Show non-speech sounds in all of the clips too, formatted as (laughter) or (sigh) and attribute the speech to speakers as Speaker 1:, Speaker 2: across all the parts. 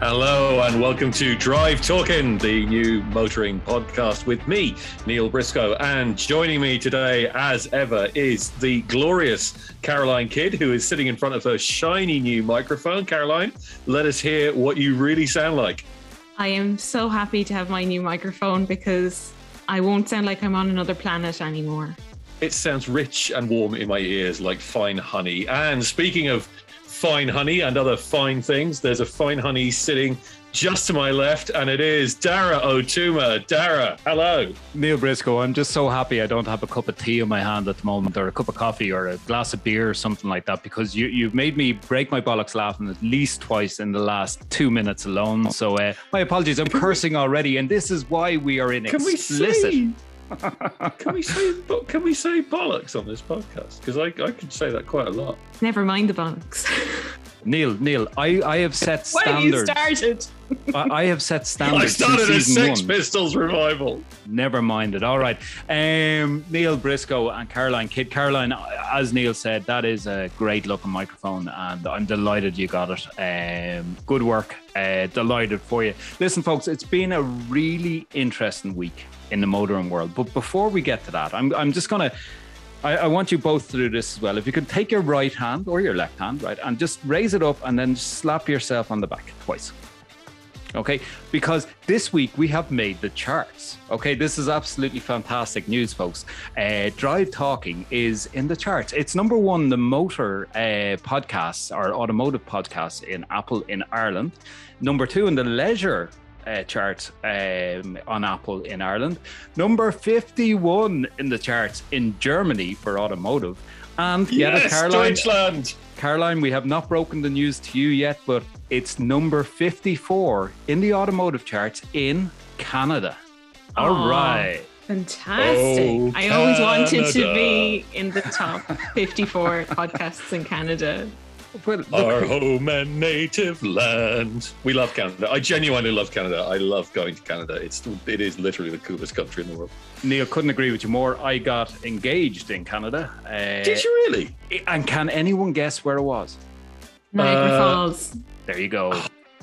Speaker 1: Hello and welcome to Drive Talking, the new motoring podcast with me, Neil Briscoe. And joining me today, as ever, is the glorious Caroline Kidd, who is sitting in front of her shiny new microphone. Caroline, let us hear what you really sound like.
Speaker 2: I am so happy to have my new microphone because I won't sound like I'm on another planet anymore.
Speaker 1: It sounds rich and warm in my ears like fine honey. And speaking of fine honey and other fine things. There's a fine honey sitting just to my left, and it is Daragh Otuma. Daragh, hello.
Speaker 3: Neil Briscoe, I'm just so happy I don't have a cup of tea in my hand at the moment, or a cup of coffee, or a glass of beer, or something like that, because you, you've made me break my bollocks laughing at least twice in the last two minutes alone. So, uh, my apologies. I'm cursing already, and this is why we are in
Speaker 1: Can we say? Can we say? Can we say bollocks on this podcast? Because I, I could say that quite a lot.
Speaker 2: Never mind the bollocks.
Speaker 3: Neil, Neil, I, I have set
Speaker 2: Why have you
Speaker 3: standards.
Speaker 2: started?
Speaker 3: I, I have set (laughs) standards.
Speaker 1: I started a
Speaker 3: since season
Speaker 1: Sex
Speaker 3: one.
Speaker 1: Pistols revival.
Speaker 3: Never mind it. All right. Um, Neil Briscoe and Caroline Kidd. Caroline, as Neil said, that is a great looking microphone, and I'm delighted you got it. Um, good work. Uh, delighted for you. Listen, folks, it's been a really interesting week in the motoring world. But before we get to that, I'm, I'm just going to. I, want you both to do this as well. If you could take your right hand or your left hand, right, and just raise it up and then slap yourself on the back twice. Okay, because this week we have made the charts. Okay, this is absolutely fantastic news, folks. Uh, Drive Talking is in the charts. It's number one, the motor uh, podcasts or automotive podcasts in Apple in Ireland. Number two in the leisure uh, chart um, on Apple in Ireland. Number 51 in the charts in Germany for automotive. And yeah,
Speaker 1: yes,
Speaker 3: Caroline,
Speaker 1: Deutschland.
Speaker 3: Caroline, we have not broken the news to you yet, but it's number 54 in the automotive charts in Canada. All
Speaker 2: Aw.
Speaker 3: right.
Speaker 2: Fantastic.
Speaker 1: Oh,
Speaker 2: I always wanted to be in the top 54 podcasts in Canada.
Speaker 3: Well,
Speaker 1: Our home and native land. We love Canada. I genuinely love Canada. I love going to Canada. It's it is literally the coolest country in the world.
Speaker 3: Neil couldn't agree with you more. I got engaged in Canada. Uh,
Speaker 1: Did you really?
Speaker 3: And can anyone guess where it was?
Speaker 2: Niagara
Speaker 1: Uh,
Speaker 2: Falls.
Speaker 3: There you go.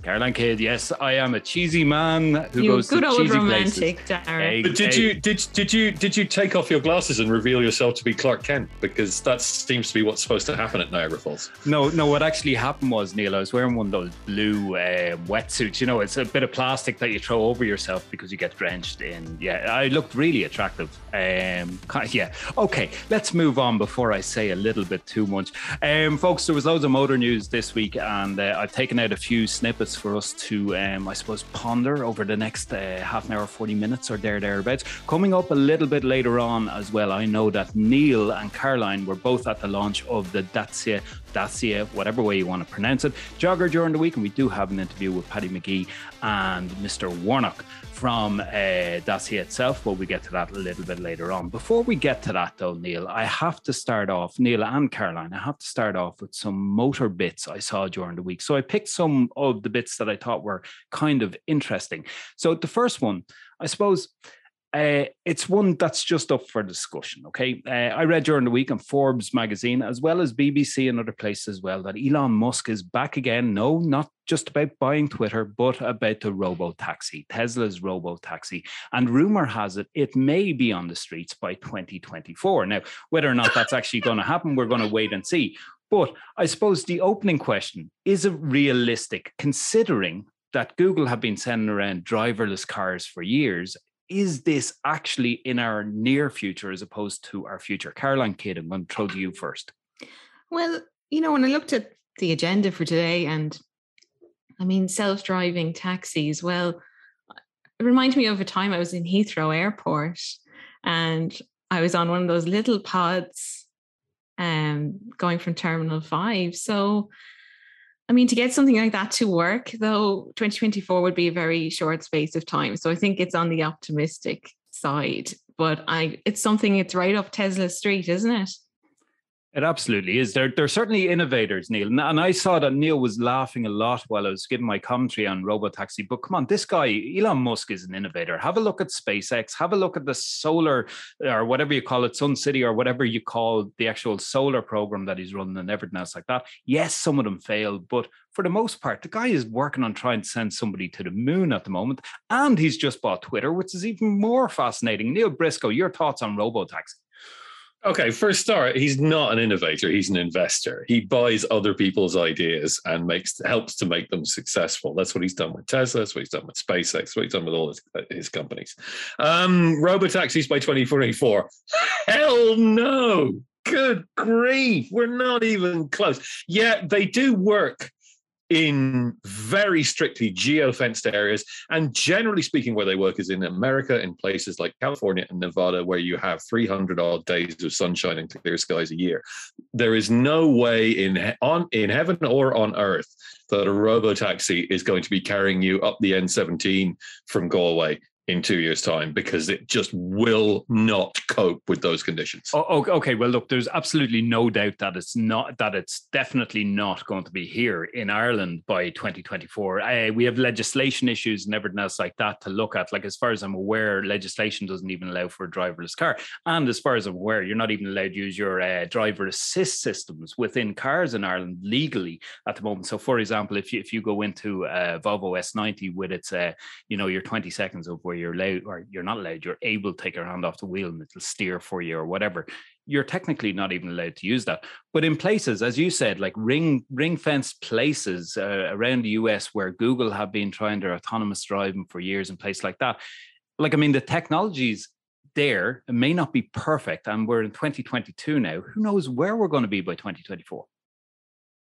Speaker 3: Caroline Kidd. Yes, I am a cheesy man who
Speaker 2: You
Speaker 3: goes
Speaker 2: good
Speaker 3: to
Speaker 2: old
Speaker 3: cheesy
Speaker 2: romantic,
Speaker 3: places.
Speaker 2: Daragh.
Speaker 3: Hey,
Speaker 1: But did
Speaker 3: hey,
Speaker 1: you did did you did you take off your glasses and reveal yourself to be Clark Kent? Because that seems to be what's supposed to happen at Niagara Falls.
Speaker 3: No, no. What actually happened was, Neil, I was wearing one of those blue uh, wetsuits. You know, it's a bit of plastic that you throw over yourself because you get drenched in. Yeah, I looked really attractive. Um, kind of- yeah. Okay, let's move on before I say a little bit too much. Um, folks, there was loads of motor news this week, and uh, I've taken out a few snippets for us to, um, I suppose, ponder over the next uh, half an hour, forty minutes, or there thereabouts. Coming up a little bit later on as well, I know that Neil and Caroline were both at the launch of the Dacia Dacia, whatever way you want to pronounce it, jogger during the week. And we do have an interview with Paddy McGee and Mr. Warnock from uh, Dacia itself, but we get to that a little bit later on. Before we get to that, though, Neil, I have to start off, Neil and Caroline, I have to start off with some motor bits I saw during the week. So I picked some of the bits that I thought were kind of interesting. So the first one, I suppose. Uh, it's one that's just up for discussion. Okay, uh, I read during the week on Forbes magazine as well as BBC and other places as well that Elon Musk is back again. No, not just about buying Twitter, but about the robo taxi, Tesla's robo taxi. And rumor has it it may be on the streets by 2024. Now, whether or not that's (laughs) actually going to happen, we're going to wait and see. But I suppose the opening question is it realistic, considering that Google have been sending around driverless cars for years? Is this actually in our near future as opposed to our future? Caroline Kidd, I'm going to throw to you first.
Speaker 2: Well, you know, when I looked at the agenda for today, and I mean, self driving taxis, well, it reminded me of a time I was in Heathrow Airport and I was on one of those little pods um, going from Terminal 5. So, I mean, to get something like that to work, though, 2024 would be a very short space of time. So I think it's on the optimistic side. But I, it's something. It's right up Tesla's street, isn't it?
Speaker 3: It absolutely is. They're, they're certainly innovators, Neil. And I saw that Neil was laughing a lot while I was giving my commentary on Robotaxi. But come on, this guy, Elon Musk, is an innovator. Have a look at SpaceX. Have a look at the solar, or whatever you call it, Sun City, or whatever you call the actual solar program that he's running and everything else like that. Yes, some of them failed, but for the most part, the guy is working on trying to send somebody to the moon at the moment. And he's just bought Twitter, which is even more fascinating. Neil Briscoe, your thoughts on Robotaxi?
Speaker 1: Okay, a start, he's not an innovator. He's an investor. He buys other people's ideas and makes helps to make them successful. That's what he's done with Tesla. That's what he's done with SpaceX. what he's done with all his, his companies. Um, robotaxis by 2044. Hell no. Good grief. We're not even close. Yeah, they do work in very strictly geo-fenced areas and generally speaking where they work is in america in places like california and nevada where you have 300 odd days of sunshine and clear skies a year. There is no way in on in heaven or on earth that a robo taxi is going to be carrying you up the n17 from galway in two years' time because it just will not cope with those conditions.
Speaker 3: Oh, okay. Well, look, there's absolutely no doubt that it's not that it's definitely not going to be here in Ireland by 2024. Uh, we have legislation issues and everything else like that to look at. Like as far as I'm aware, legislation doesn't even allow for a driverless car, and as far as I'm aware, you're not even allowed to use your uh, driver assist systems within cars in Ireland legally at the moment. So, for example, if you if you go into a Volvo S90 with its uh, you know your 20 seconds of where you're allowed or you're not allowed, you're able to take your hand off the wheel and it'll steer for you or whatever. You're technically not even allowed to use that. But in places, as you said, like ring ring fence places uh, around the US where Google have been trying their autonomous driving for years and places like that. Like, I mean, the technologies there may not be perfect, and we're in 2022 now. Who knows where we're going to be by 2024?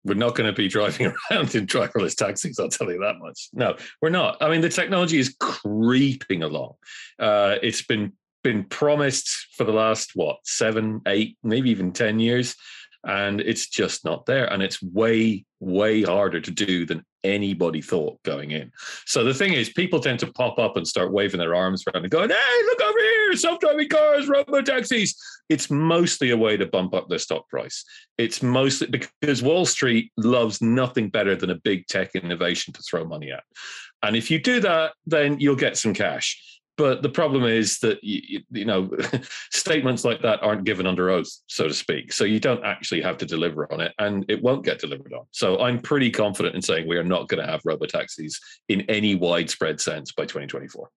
Speaker 1: We're not going to be driving (laughs) around in driverless taxis. I'll tell you that much. No, we're not. I mean, the technology is creeping along. Uh, it's been been promised for the last what seven, eight, maybe even ten years, and it's just not there. And it's way, way harder to do than anybody thought going in. So the thing is, people tend to pop up and start waving their arms around and going, "Hey, look over here! Self-driving cars, robo taxis." It's mostly a way to bump up their stock price. It's mostly because Wall Street loves nothing better than a big tech innovation to throw money at. And if you do that, then you'll get some cash. But the problem is that you, you, know (laughs) statements like that aren't given under oath, so to speak. So you don't actually have to deliver on it, and it won't get delivered on. So I'm pretty confident in saying we are not going to have robo taxis in any widespread sense by 2024.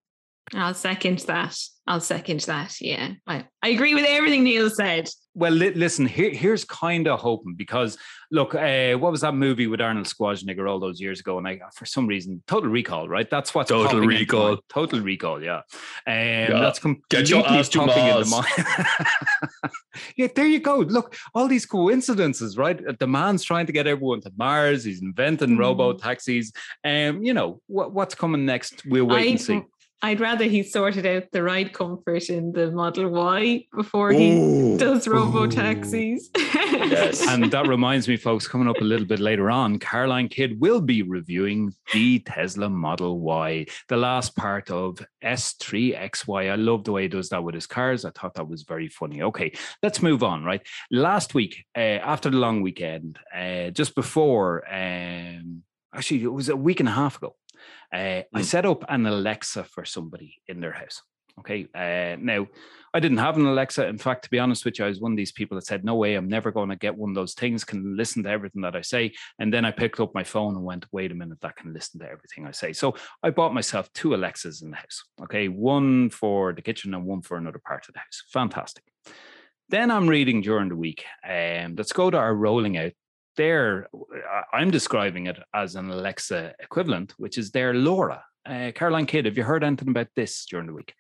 Speaker 2: I'll second that. I'll second that. Yeah, I, I agree with everything Neil said.
Speaker 3: Well, li- listen, here, here's kind of hoping because look, uh, what was that movie with Arnold Schwarzenegger all those years ago? And I, for some reason, Total Recall, right? That's what
Speaker 1: Total Recall.
Speaker 3: Total Recall, yeah. Um, yeah. That's completely
Speaker 1: Get your ass to Mars. (laughs)
Speaker 3: yeah, there you go. Look, all these coincidences, right? The man's trying to get everyone to Mars. He's inventing mm. robo taxis. Um, you know what, what's coming next? We'll wait I, and see.
Speaker 2: I'd rather he sorted out the ride comfort in the Model Y before he Ooh. does robo taxis.
Speaker 3: yes. And that reminds me, folks, coming up a little bit later on, Caroline Kidd will be reviewing the Tesla Model Y, the last part of S3XY. I love the way he does that with his cars. I thought that was very funny. Okay, let's move on, right? Last week, uh, after the long weekend, uh, just before, um, actually, it was a week and a half ago. Uh, mm. I set up an Alexa for somebody in their house. Okay. Uh, now, I didn't have an Alexa. In fact, to be honest with you, I was one of these people that said, No way, I'm never going to get one of those things, can listen to everything that I say. And then I picked up my phone and went, Wait a minute, that can listen to everything I say. So I bought myself two Alexas in the house. Okay. One for the kitchen and one for another part of the house. Fantastic. Then I'm reading during the week. Um, let's go to our rolling out there, I'm describing it as an Alexa equivalent, which is their Laura. Uh, Caroline Kidd, have you heard anything about this during the week?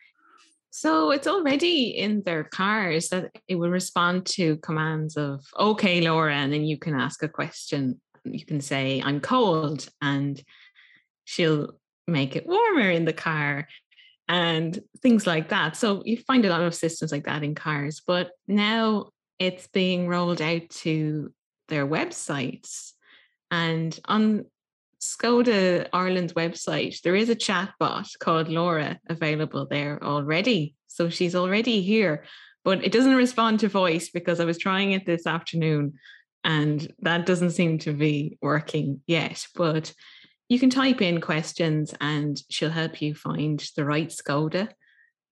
Speaker 2: So it's already in their cars that it will respond to commands of "Okay, Laura," and then you can ask a question. You can say, "I'm cold," and she'll make it warmer in the car, and things like that. So you find a lot of systems like that in cars, but now it's being rolled out to their websites. And on Skoda Ireland's website, there is a chat bot called Laura available there already. So she's already here. but it doesn't respond to voice because I was trying it this afternoon and that doesn't seem to be working yet. But you can type in questions and she'll help you find the right Skoda.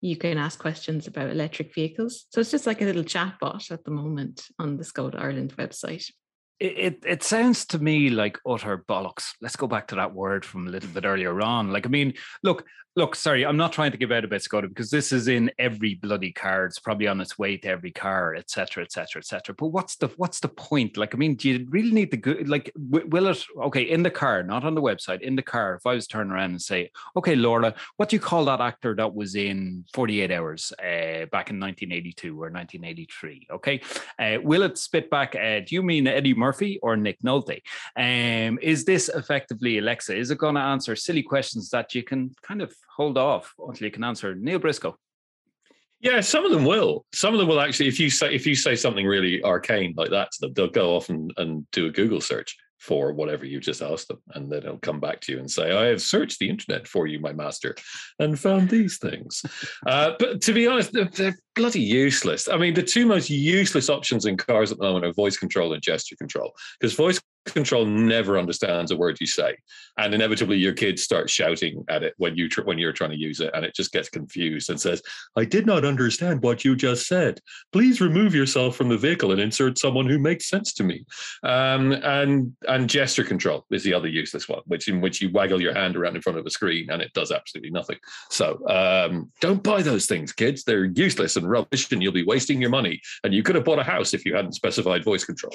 Speaker 2: You can ask questions about electric vehicles. So it's just like a little chat bot at the moment on the Skoda Ireland website.
Speaker 3: It, it, sounds to me like utter bollocks. Let's go back to that word from a little bit earlier on. Like, I mean, look, look, sorry, I'm not trying to give out about Skoda because this is in every bloody car. It's probably on its way to every car, etc., etc., etc. But what's the what's the point? Like, I mean, do you really need the good? Like, will it? Okay, in the car, not on the website. In the car, if I was turning around and say, "Okay, Laura, what do you call that actor that was in 48 Hours uh, back in 1982 or 1983?" Okay, uh, will it spit back? Uh, do you mean Eddie Murphy or Nick Nolte? Um, is this effectively Alexa? Is it going to answer silly questions that you can kind of hold off until you can answer. Neil Briscoe.
Speaker 1: Yeah, some of them will. Some of them will actually, if you say if you say something really arcane like that to them, they'll go off and, and do a Google search for whatever you just asked them, and then they'll come back to you and say, "I have searched the internet for you, my master, and found these things." (laughs) uh, but to be honest, they're, they're bloody useless. I mean, the two most useless options in cars at the moment are voice control and gesture control, because voice control never understands a word you say. And inevitably your kids start shouting at it when you tr- when you're trying to use it and it just gets confused and says i did not understand what you just said. Please remove yourself from the vehicle and insert someone who makes sense to me. Um, and and gesture control is the other useless one which in which you waggle your hand around in front of a screen and it does absolutely nothing. So um, don't buy those things kids. They're useless and rubbish and you'll be wasting your money. And you could have bought a house if you hadn't specified voice control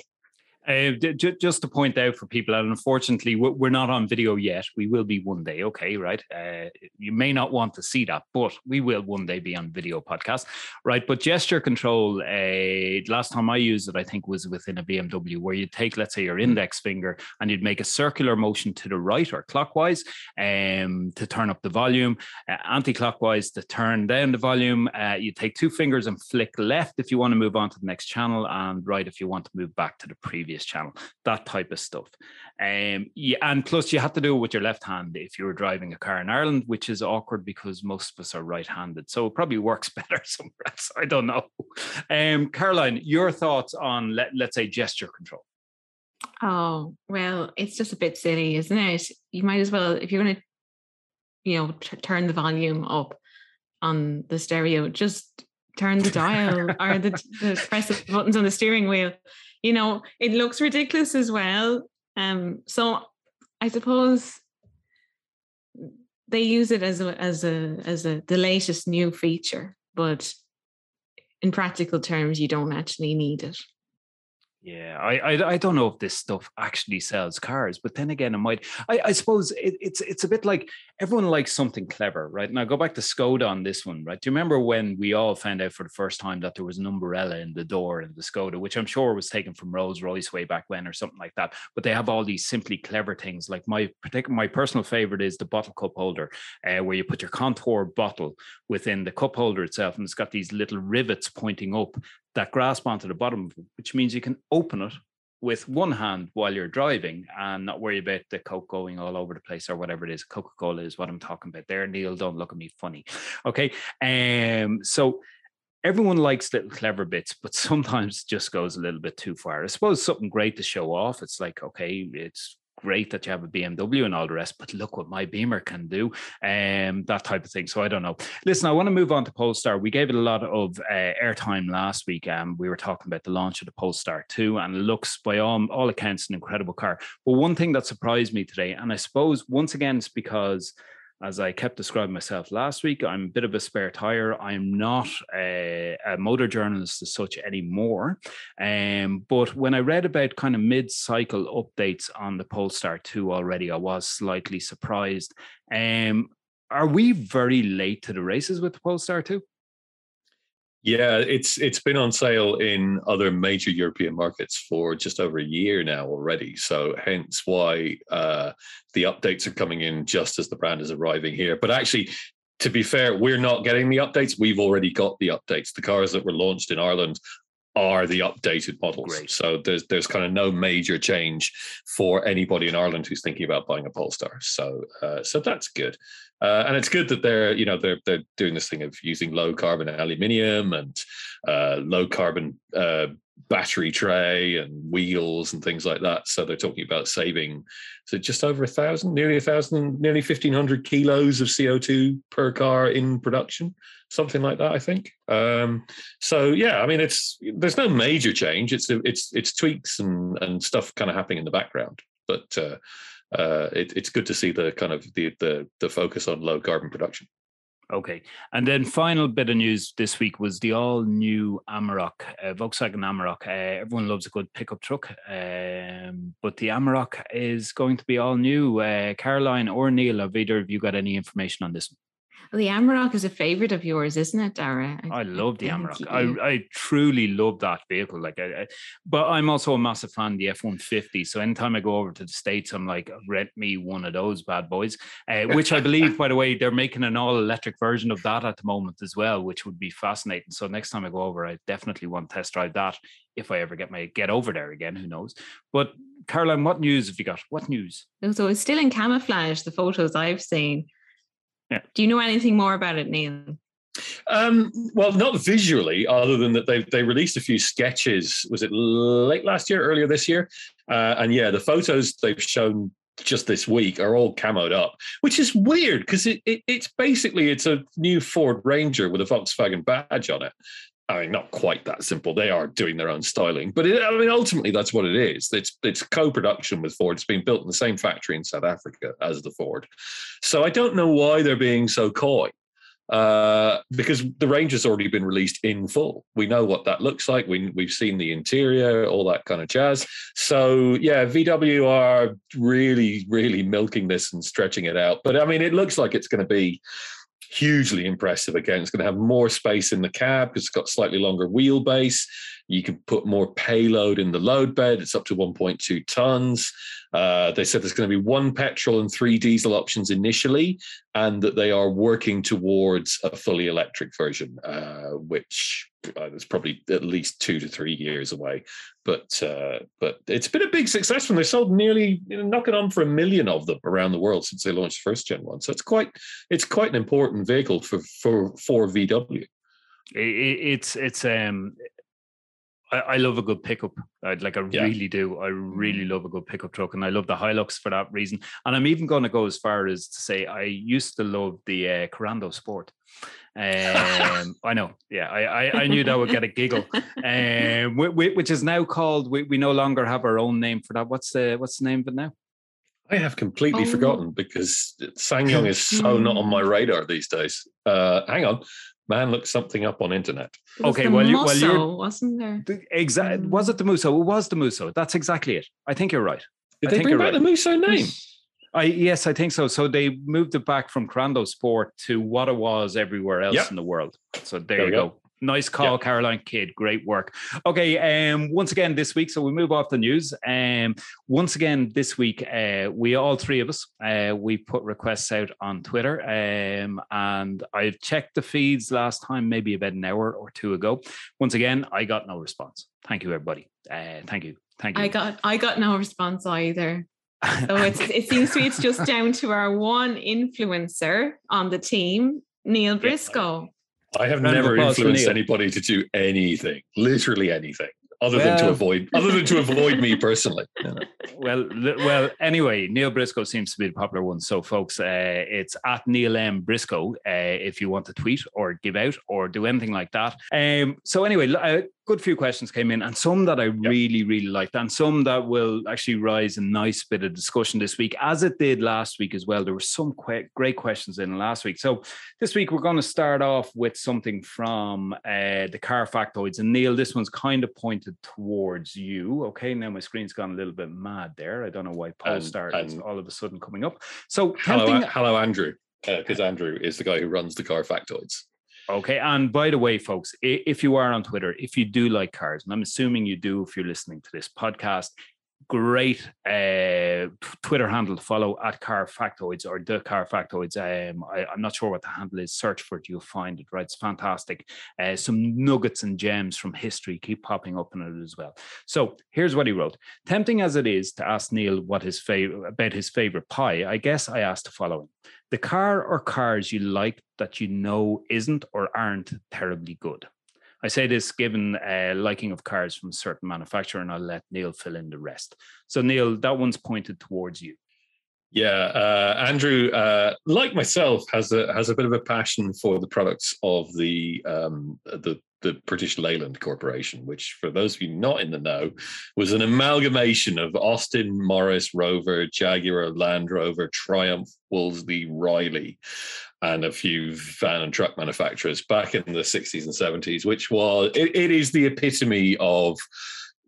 Speaker 3: uh, just to point out for people, and unfortunately, we're not on video yet. We will be one day, okay, right? Uh, you may not want to see that, but we will one day be on video podcast, right? But gesture control, uh, last time I used it, I think was within a BMW, where you take, let's say, your hmm. index finger and you'd make a circular motion to the right or clockwise um, to turn up the volume, uh, anti-clockwise to turn down the volume. Uh, you take two fingers and flick left if you want to move on to the next channel, and right if you want to move back to the previous previous channel, that type of stuff. Um, yeah, and plus you have to do it with your left hand if you were driving a car in Ireland, which is awkward because most of us are right-handed. So it probably (laughs) works better somewhere else. I don't know. Um, Caroline, your thoughts on let, let's say gesture control?
Speaker 2: Oh, well, it's just a bit silly, isn't it? You might as well, if you're going to, you know, t- turn the volume up on the stereo, just turn the dial or the, the press the buttons on the steering wheel you know, it looks ridiculous as well. Um, so I suppose they use it as a as a as a the latest new feature, but in practical terms, you don't actually need it.
Speaker 3: Yeah, I, I, I don't know if this stuff actually sells cars, but then again, it might. I, I suppose it, it's it's a bit like everyone likes something clever, right? Now go back to Skoda on this one, right? Do you remember when we all found out for the first time that there was an umbrella in the door in the Skoda, which I'm sure was taken from Rolls Royce way back when or something like that. But they have all these simply clever things. Like my particular, my personal favorite is the bottle cup holder, uh, where you put your contour bottle within the cup holder itself, and it's got these little rivets pointing up that grasp onto the bottom which means you can open it with one hand while you're driving and not worry about the coke going all over the place or whatever it is. Coca Cola is what I'm talking about there. Neil, don't look at me funny. Okay. Um, so everyone likes little clever bits, but (laughs) sometimes just goes a little bit too far. I suppose something great to show off. It's like, okay, it's great that you have a BMW and all the rest, but look what my Beamer can do, um, that type of thing. So I don't know. Listen, I want to move on to Polestar. We gave it a lot of uh, airtime last week. Um, we were talking about the launch of the Polestar 2, and it looks, by all, all accounts, an incredible car. But one thing that surprised me today, and I suppose once again, it's because as I kept describing myself last week, I'm a bit of a spare tire. I'm not a, a motor journalist as such anymore. Um, but when I read about kind of mid cycle updates on the Polestar 2 already, I was slightly surprised. Um, are we very late to the races with the Polestar 2?
Speaker 1: Yeah, it's it's been on sale in other major European markets for just over a year now already. So hence why uh, the updates are coming in just as the brand is arriving here. But actually, to be fair, we're not getting the updates. We've already got the updates. The cars that were launched in Ireland are the updated models. Great. So there's there's kind of no major change for anybody in Ireland who's thinking about buying a Polestar. So uh, so that's good. Uh, and it's good that they're, you know, they're they're doing this thing of using low carbon aluminium and uh, low carbon uh, battery tray and wheels and things like that. So they're talking about saving, so just over a thousand, nearly a thousand, nearly fifteen hundred kilos of CO two per car in production, something like that, I think. Um, so yeah, I mean, it's there's no major change. It's it's it's tweaks and and stuff kind of happening in the background, but. Uh, uh, it, it's good to see the kind of the, the the focus on low carbon production.
Speaker 3: Okay. And then final bit of news this week was the all new Amarok, uh, Volkswagen Amarok. Uh, everyone loves a good pickup truck, um, but the Amarok is going to be all new. Uh, Caroline or Neil, have either of you got any information on this? One?
Speaker 2: Well, the Amarok is a favorite of yours, isn't it, Daragh?
Speaker 3: I, I love the Amarok. I, I truly love that vehicle. Like, I, I, but I'm also a massive fan of the F-150. So anytime I go over to the states, I'm like, rent me one of those bad boys. Uh, which I believe, by the way, they're making an all-electric version of that at the moment as well, which would be fascinating. So next time I go over, I definitely want to test drive that if I ever get my get over there again. Who knows? But Caroline, what news have you got? What news?
Speaker 2: So it's still in camouflage. The photos I've seen. Yeah. Do you know anything more about it, Neil?
Speaker 1: Um, well, not visually, other than that they they released a few sketches. Was it late last year, earlier this year? Uh, and yeah, the photos they've shown just this week are all camoed up, which is weird because it, it, it's basically it's a new Ford Ranger with a Volkswagen badge on it. I mean, not quite that simple. They are doing their own styling, but it, I mean, ultimately, that's what it is. It's it's co-production with Ford. It's being built in the same factory in South Africa as the Ford. So I don't know why they're being so coy, uh, because the range has already been released in full. We know what that looks like. We we've seen the interior, all that kind of jazz. So yeah, VW are really really milking this and stretching it out. But I mean, it looks like it's going to be hugely impressive again. It's going to have more space in the cab because it's got slightly longer wheelbase. You can put more payload in the load bed. It's up to 1.2 tons. Uh, they said there's going to be one petrol and three diesel options initially, and that they are working towards a fully electric version, uh, which uh, is probably at least two to three years away. But uh, but it's been a big success when they sold nearly you know, knocking on for a million of them around the world since they launched first gen one. So it's quite it's quite an important vehicle for for for VW.
Speaker 3: It's it's um I, I love a good pickup. I'd like I yeah. really do. I really mm. love a good pickup truck, and I love the Hilux for that reason. And I'm even going to go as far as to say I used to love the uh, Korando Sport. Um, I know, yeah, I, I, I knew that would get a giggle. (laughs) Um, which is now called. We, we no longer have our own name for that. What's the what's the name of it now?
Speaker 1: I have completely oh. forgotten because SsangYong is so not on my radar these days. Uh, hang on, man looked something up on internet.
Speaker 2: Okay, well, you, well, you're wasn't there?
Speaker 3: Exactly. Was it the Musso? It was the Musso. That's exactly it. I think you're right.
Speaker 1: Did I they bring back right. the Musso name?
Speaker 3: I yes, I think so. So they moved it back from Korando Sport to what it was everywhere else yep. in the world. So there, there you go. go. Nice call, yep. Caroline Kidd. Great work. Okay, um, once again this week, so we move off the news. Um, once again this week, uh, we all three of us, uh, we put requests out on Twitter, um, and I've checked the feeds last time, maybe about an hour or two ago. Once again, I got no response. Thank you, everybody. Uh, thank you. Thank you.
Speaker 2: I got I got no response either. So it's, (laughs) it seems to be it's just down to our one influencer on the team, Neil Briscoe.
Speaker 1: I have never influenced anybody to do anything, literally anything other well, than to avoid other than to avoid me personally. You know. (laughs)
Speaker 3: Well, well. Anyway, Neil Briscoe seems to be the popular one. So, folks, uh, it's at Neil M Briscoe uh, if you want to tweet or give out or do anything like that. Um, so, anyway, a good few questions came in, and some that I yep. really, really liked, and some that will actually rise a nice bit of discussion this week, as it did last week as well. There were some great questions in last week. So, this week we're going to start off with something from uh, the car factoids, and Neil, this one's kind of pointed towards you. Okay, now my screen's gone a little bit mad there. I don't know why Polestar is all of a sudden coming up. So
Speaker 1: hello, hello, Andrew, because uh, Andrew is the guy who runs the car factoids.
Speaker 3: Okay, and by the way, folks, if you are on Twitter, if you do like cars, and I'm assuming you do if you're listening to this podcast, great uh, Twitter handle to follow at Car Factoids or the Car Factoids. Um, I, am not sure what the handle is. Search for it, you'll find it. Right, it's fantastic. Uh, some nuggets and gems from history keep popping up in it as well. So here's what he wrote: Tempting as it is to ask Neil what his favorite about his favorite pie, I guess I asked the following: the car or cars you like that you know isn't or aren't terribly good. I say this given uh, liking of cars from a certain manufacturer, and I'll let Neil fill in the rest. So, Neil, that one's pointed towards you.
Speaker 1: Yeah, uh, Andrew, uh, like myself, has a has a bit of a passion for the products of the um, the the British Leyland Corporation, which, for those of you not in the know, was an amalgamation of Austin, Morris, Rover, Jaguar, Land Rover, Triumph, Wolseley, Riley, and a few van and truck manufacturers back in the 60s and 70s, which was it, it is the epitome of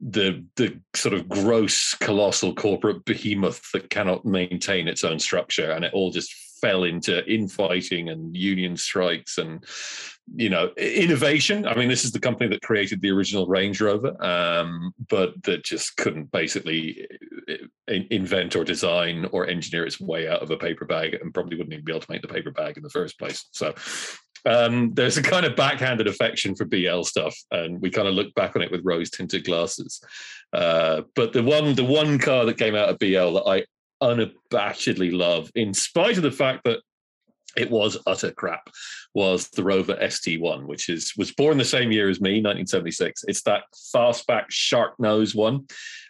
Speaker 1: the the sort of gross colossal corporate behemoth that cannot maintain its own structure and it all just fell into infighting and union strikes and you know innovation i mean this is the company that created the original range rover um, but that just couldn't basically invent or design or engineer its way out of a paper bag and probably wouldn't even be able to make the paper bag in the first place so um, there's a kind of backhanded affection for BL stuff, and we kind of look back on it with rose tinted glasses. Uh, but the one, the one car that came out of BL that I unabashedly love, in spite of the fact that it was utter crap was the rover SD1 which is was born the same year as me 1976 it's that fastback shark nose one.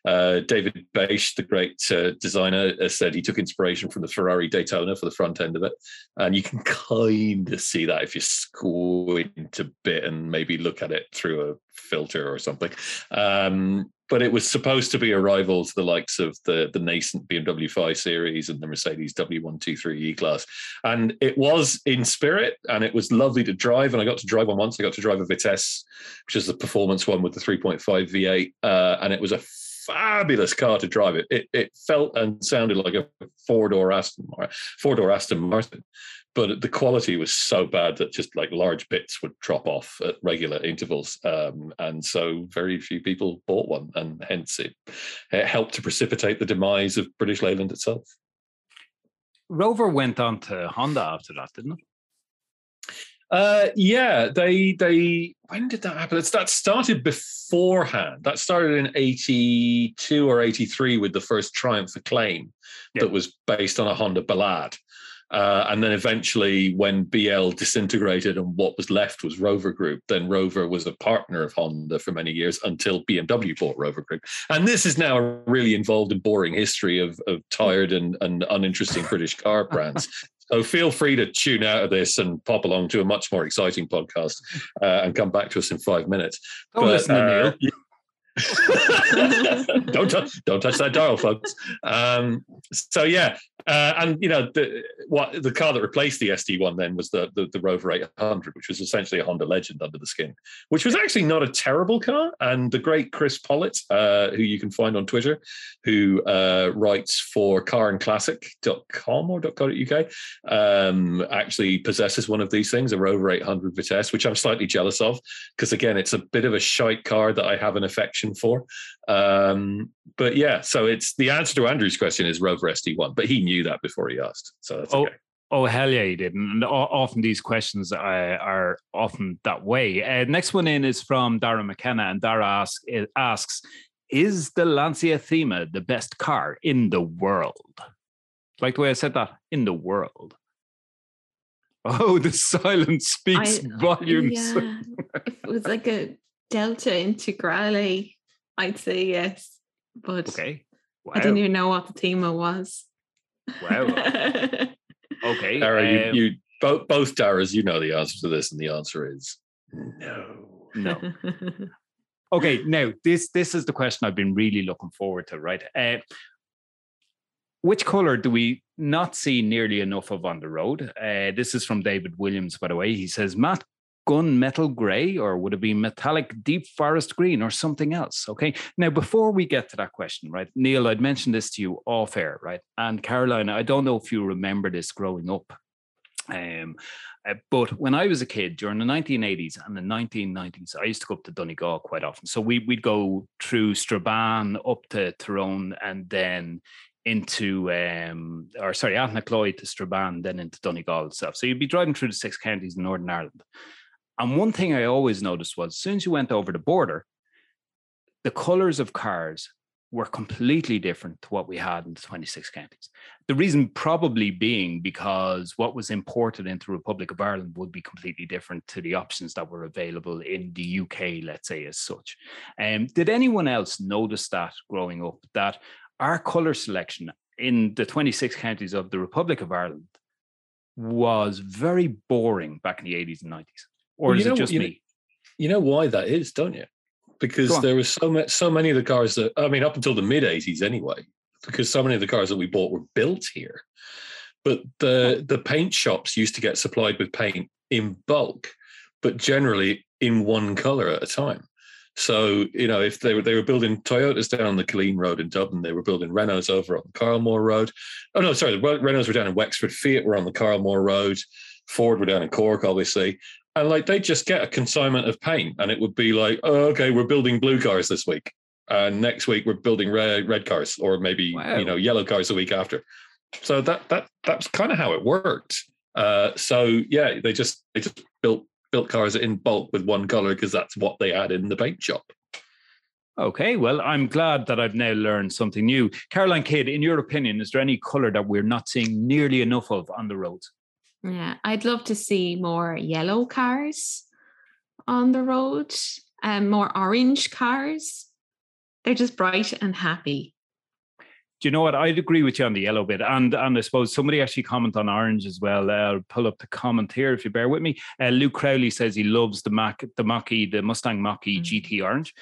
Speaker 1: Uh, david Bache, the great uh, designer uh, said he took inspiration from the ferrari daytona for the front end of it. And you can kind of see that if you squint a bit and maybe look at it through a filter or something. Um, but it was supposed to be a rival to the likes of the, the nascent BMW 5 Series and the Mercedes W123 E Class. And it was in spirit and it was lovely to drive. And I got to drive one once. I got to drive a Vitesse, which is the performance one with the 3.5 V8. Uh, and it was a fabulous car to drive. It, it, it felt and sounded like a four door Aston, four door Aston Martin but the quality was so bad that just like large bits would drop off at regular intervals um, and so very few people bought one and hence it, it, helped to precipitate the demise of british leyland itself
Speaker 3: rover went on to honda after that didn't it
Speaker 1: uh, yeah, they they when did that happen? It's, that started beforehand. That started in eighty two or eighty three with the first Triumph Acclaim that was based on a Honda Ballade. Uh, and then eventually, when BL disintegrated and what was left was Rover Group, then Rover was a partner of Honda for many years until BMW bought Rover Group. And this is now a really involved and boring history of, of tired and, and uninteresting British car (laughs) brands. So feel free to tune out of this and pop along to a much more exciting podcast uh, and come back to us in five minutes.
Speaker 3: Don't but, listen to uh, Neil. (laughs)
Speaker 1: don't touch, don't touch that dial, folks. Um, so yeah, uh, and you know the what the car that replaced the SD1 then was the, the, the Rover 800, which was essentially a Honda Legend under the skin, which was actually not a terrible car. And the great Chris Pollitt, uh, who you can find on Twitter, who uh, writes for carandclassic.com or .co.uk, um, actually possesses one of these things, a Rover 800 Vitesse, which I'm slightly jealous of because again, it's a bit of a shite car that I have an affection for. Um, but yeah, so it's the answer to Andrew's question is Rover SD1, but he knew that before he asked. So that's
Speaker 3: oh.
Speaker 1: okay.
Speaker 3: Oh hell yeah, he did. And often these questions are, are often that way. Uh, next one in is from Dara McKenna, and Dara ask, asks, "Is the Lancia Thema the best car in the world?" Like the way I said that in the world. Oh, (laughs) the silence speaks I, volumes.
Speaker 2: Yeah. it was like a Delta Integrale, I'd say yes. But
Speaker 3: okay. Wow.
Speaker 2: I didn't even know what the theme was.
Speaker 3: Wow. (laughs) okay.
Speaker 1: Dara, um, you, you both both Daras, you know the answer to this, and the answer is no.
Speaker 3: No. (laughs) okay, now this this is the question I've been really looking forward to, right? Uh, which color do we not see nearly enough of on the road? Uh, this is from David Williams, by the way. He says matte gunmetal gray or would it be metallic deep forest green or something else? Okay. Now, before we get to that question, right, Neil, I'd mentioned this to you off air, right? And Caroline, I don't know if you remember this growing up. Um, uh, but when I was a kid during the 1980s and the 1990s, I used to go up to Donegal quite often. So we, we'd go through Strabane up to Tyrone and then into, um, or sorry, Aughnacloy to Strabane, then into Donegal itself. So you'd be driving through the six counties in Northern Ireland. And one thing I always noticed was as soon as you went over the border, the colors of cars were completely different to what we had in the 26 counties. The reason probably being because what was imported into the Republic of Ireland would be completely different to the options that were available in the UK, let's say, as such. Um, did anyone else notice that growing up, that our colour selection in the 26 counties of the Republic of Ireland was very boring back in the 80s and 90s? Or well, is it just
Speaker 1: you
Speaker 3: me?
Speaker 1: Know, you know why that is, don't you? because there was so many, so many of the cars that I mean, up until the mid '80s anyway, because so many of the cars that we bought were built here. But the the paint shops used to get supplied with paint in bulk, but generally in one color at a time. So you know, if they were they were building Toyotas down on the Killeen Road in Dublin, they were building Renaults over on the Kylemore Road. Oh no, sorry, the Renaults were down in Wexford. Fiat were on the Kylemore Road. Ford were down in Cork, obviously and like they just get a consignment of paint and it would be like oh, okay we're building blue cars this week and next week we're building red red cars or maybe wow. you know yellow cars the week after so that that that's kind of how it worked uh, so yeah they just they just built built cars in bulk with one color because that's what they had in the paint shop
Speaker 3: Okay, well, I'm glad that I've now learned something new. Caroline Kidd, in your opinion, is there any color that we're not seeing nearly enough of on the roads?
Speaker 2: Yeah, I'd love to see more yellow cars on the road and more orange cars. They're just bright and happy.
Speaker 3: Do you know what? I'd agree with you on the yellow bit, and and I suppose somebody actually comment on orange as well. Uh, I'll pull up the comment here if you bear with me. Uh, Luke Crowley says he loves the Mac, the Mach-E, the Mustang Mach-E mm-hmm. GT Orange.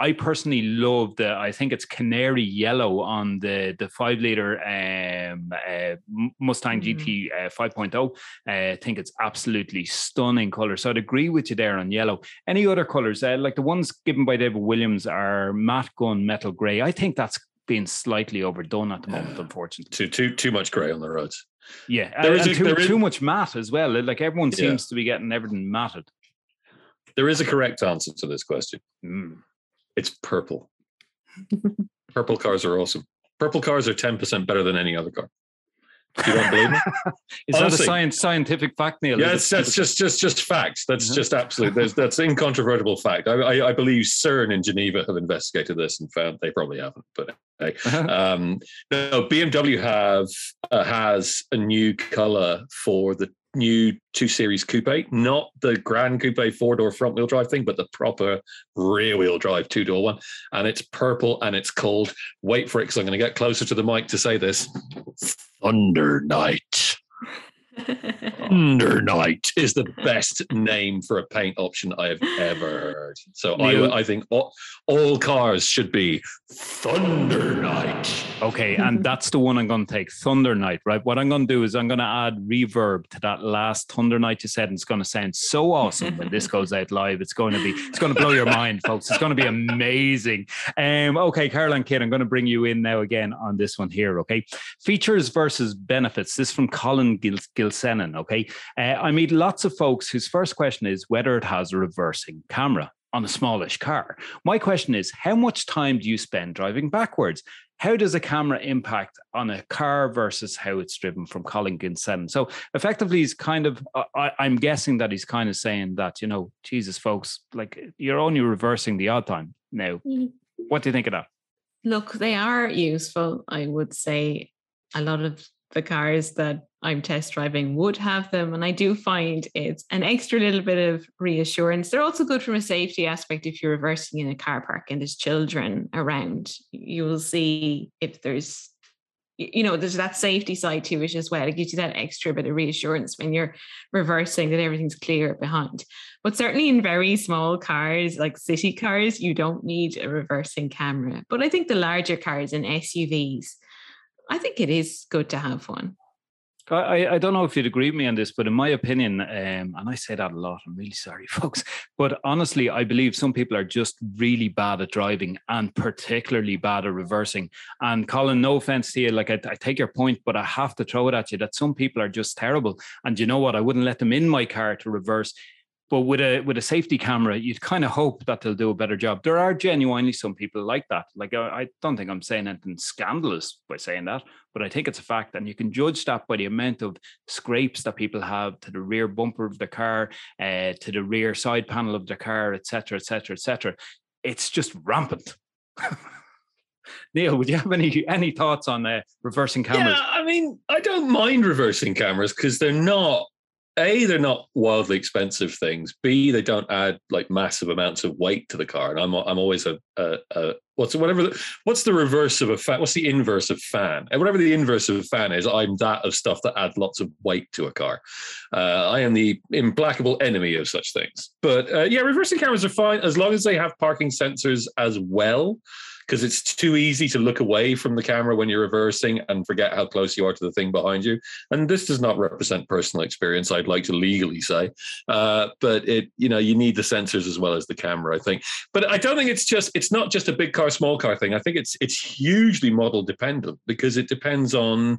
Speaker 3: I personally love the. I think it's canary yellow on the the five liter um, uh, Mustang mm. GT uh, 5.0. Uh, I think it's absolutely stunning color. So I'd agree with you there on yellow. Any other colors uh, like the ones given by David Williams are matte gun metal gray. I think that's being slightly overdone at the moment, (sighs) unfortunately.
Speaker 1: Too too too much gray on the roads.
Speaker 3: Yeah, there is a, too, there is, too much matte as well. Like everyone seems yeah. to be getting everything matted.
Speaker 1: There is a correct answer to this question. Mm. It's purple. (laughs) purple cars are awesome. Purple cars are 10% better than any other car. You don't believe me? (laughs)
Speaker 3: Is Honestly, that a science, scientific fact, Neil?
Speaker 1: Yeah, that's, that's just just just facts. That's uh-huh. just absolute. There's, that's incontrovertible fact. I, I, I, believe CERN in Geneva have investigated this and found they probably haven't. But hey, uh-huh. um, no, BMW have uh, has a new color for the new 2 Series Coupe, not the Grand Coupe four door front wheel drive thing, but the proper rear wheel drive two door one. And it's purple and it's called, wait for it because I'm going to get closer to the mic to say this Thunder Night. Thunder Night is the best name for a paint option I have ever heard. So I, I think all, all cars should be Thunder Night.
Speaker 3: Okay, and (laughs) that's the one I'm going to take, Thunder Night, right? What I'm going to do is I'm going to add reverb to that last Thunder Night you said, and it's going to sound so awesome when this goes out live. It's going to be, it's going to blow your mind, folks. It's going to be amazing. Um, okay, Caroline Kidd, I'm going to bring you in now again on this one here. Okay, features versus benefits. This from Colin Gil- Gilsenan. Okay, uh, I meet lots of folks whose first question is whether it has a reversing camera on a smallish car. My question is, how much time do you spend driving backwards? How does a camera impact on a car versus how it's driven from Colin Gilsenan? So effectively, he's kind of, I, I'm guessing that he's kind of saying that, you know, Jesus, folks, like you're only reversing the odd time now. Mm-hmm. What do you think of that?
Speaker 2: Look, they are useful. I would say a lot of the cars that I'm test driving would have them. And I do find it's an extra little bit of reassurance. They're also good from a safety aspect if you're reversing in a car park and there's children around. You will see if there's, you know, there's that safety side to it as well. It gives you that extra bit of reassurance when you're reversing that everything's clear behind. But certainly in very small cars, like city cars, you don't need a reversing camera. But I think the larger cars and SUVs, I think it is good to have one.
Speaker 3: I, I don't know if you'd agree with me on this, but in my opinion, um, and I say that a lot, I'm really sorry, (laughs) folks. But honestly, I believe some people are just really bad at driving and particularly bad at reversing. And Colin, no offense to you, like I, I take your point, but I have to throw it at you that some people are just terrible. And you know what? I wouldn't let them in my car to reverse but with a with a safety camera, you'd kind of hope that they'll do a better job. There are genuinely some people like that. Like I don't think I'm saying anything scandalous by saying that, but I think it's a fact, and you can judge that by the amount of scrapes that people have to the rear bumper of the car, uh, to the rear side panel of the car, etc., etc., etc. It's just rampant. (laughs) Neil, would you have any any thoughts on uh, reversing cameras?
Speaker 1: Yeah, I mean, I don't mind reversing cameras because they're not a they're not wildly expensive things. B they don't add like massive amounts of weight to the car and i'm i'm always a, a, a what's whatever the, what's the reverse of a fan what's the inverse of fan? And whatever the inverse of fan is i'm that of stuff that add lots of weight to a car. Uh, i am the implacable enemy of such things. But uh, yeah reversing cameras are fine as long as they have parking sensors as well because it's too easy to look away from the camera when you're reversing and forget how close you are to the thing behind you. And this does not represent personal experience. I'd like to legally say, uh, but it you know you need the sensors as well as the camera. I think, but I don't think it's just it's not just a big car small car thing. I think it's it's hugely model dependent because it depends on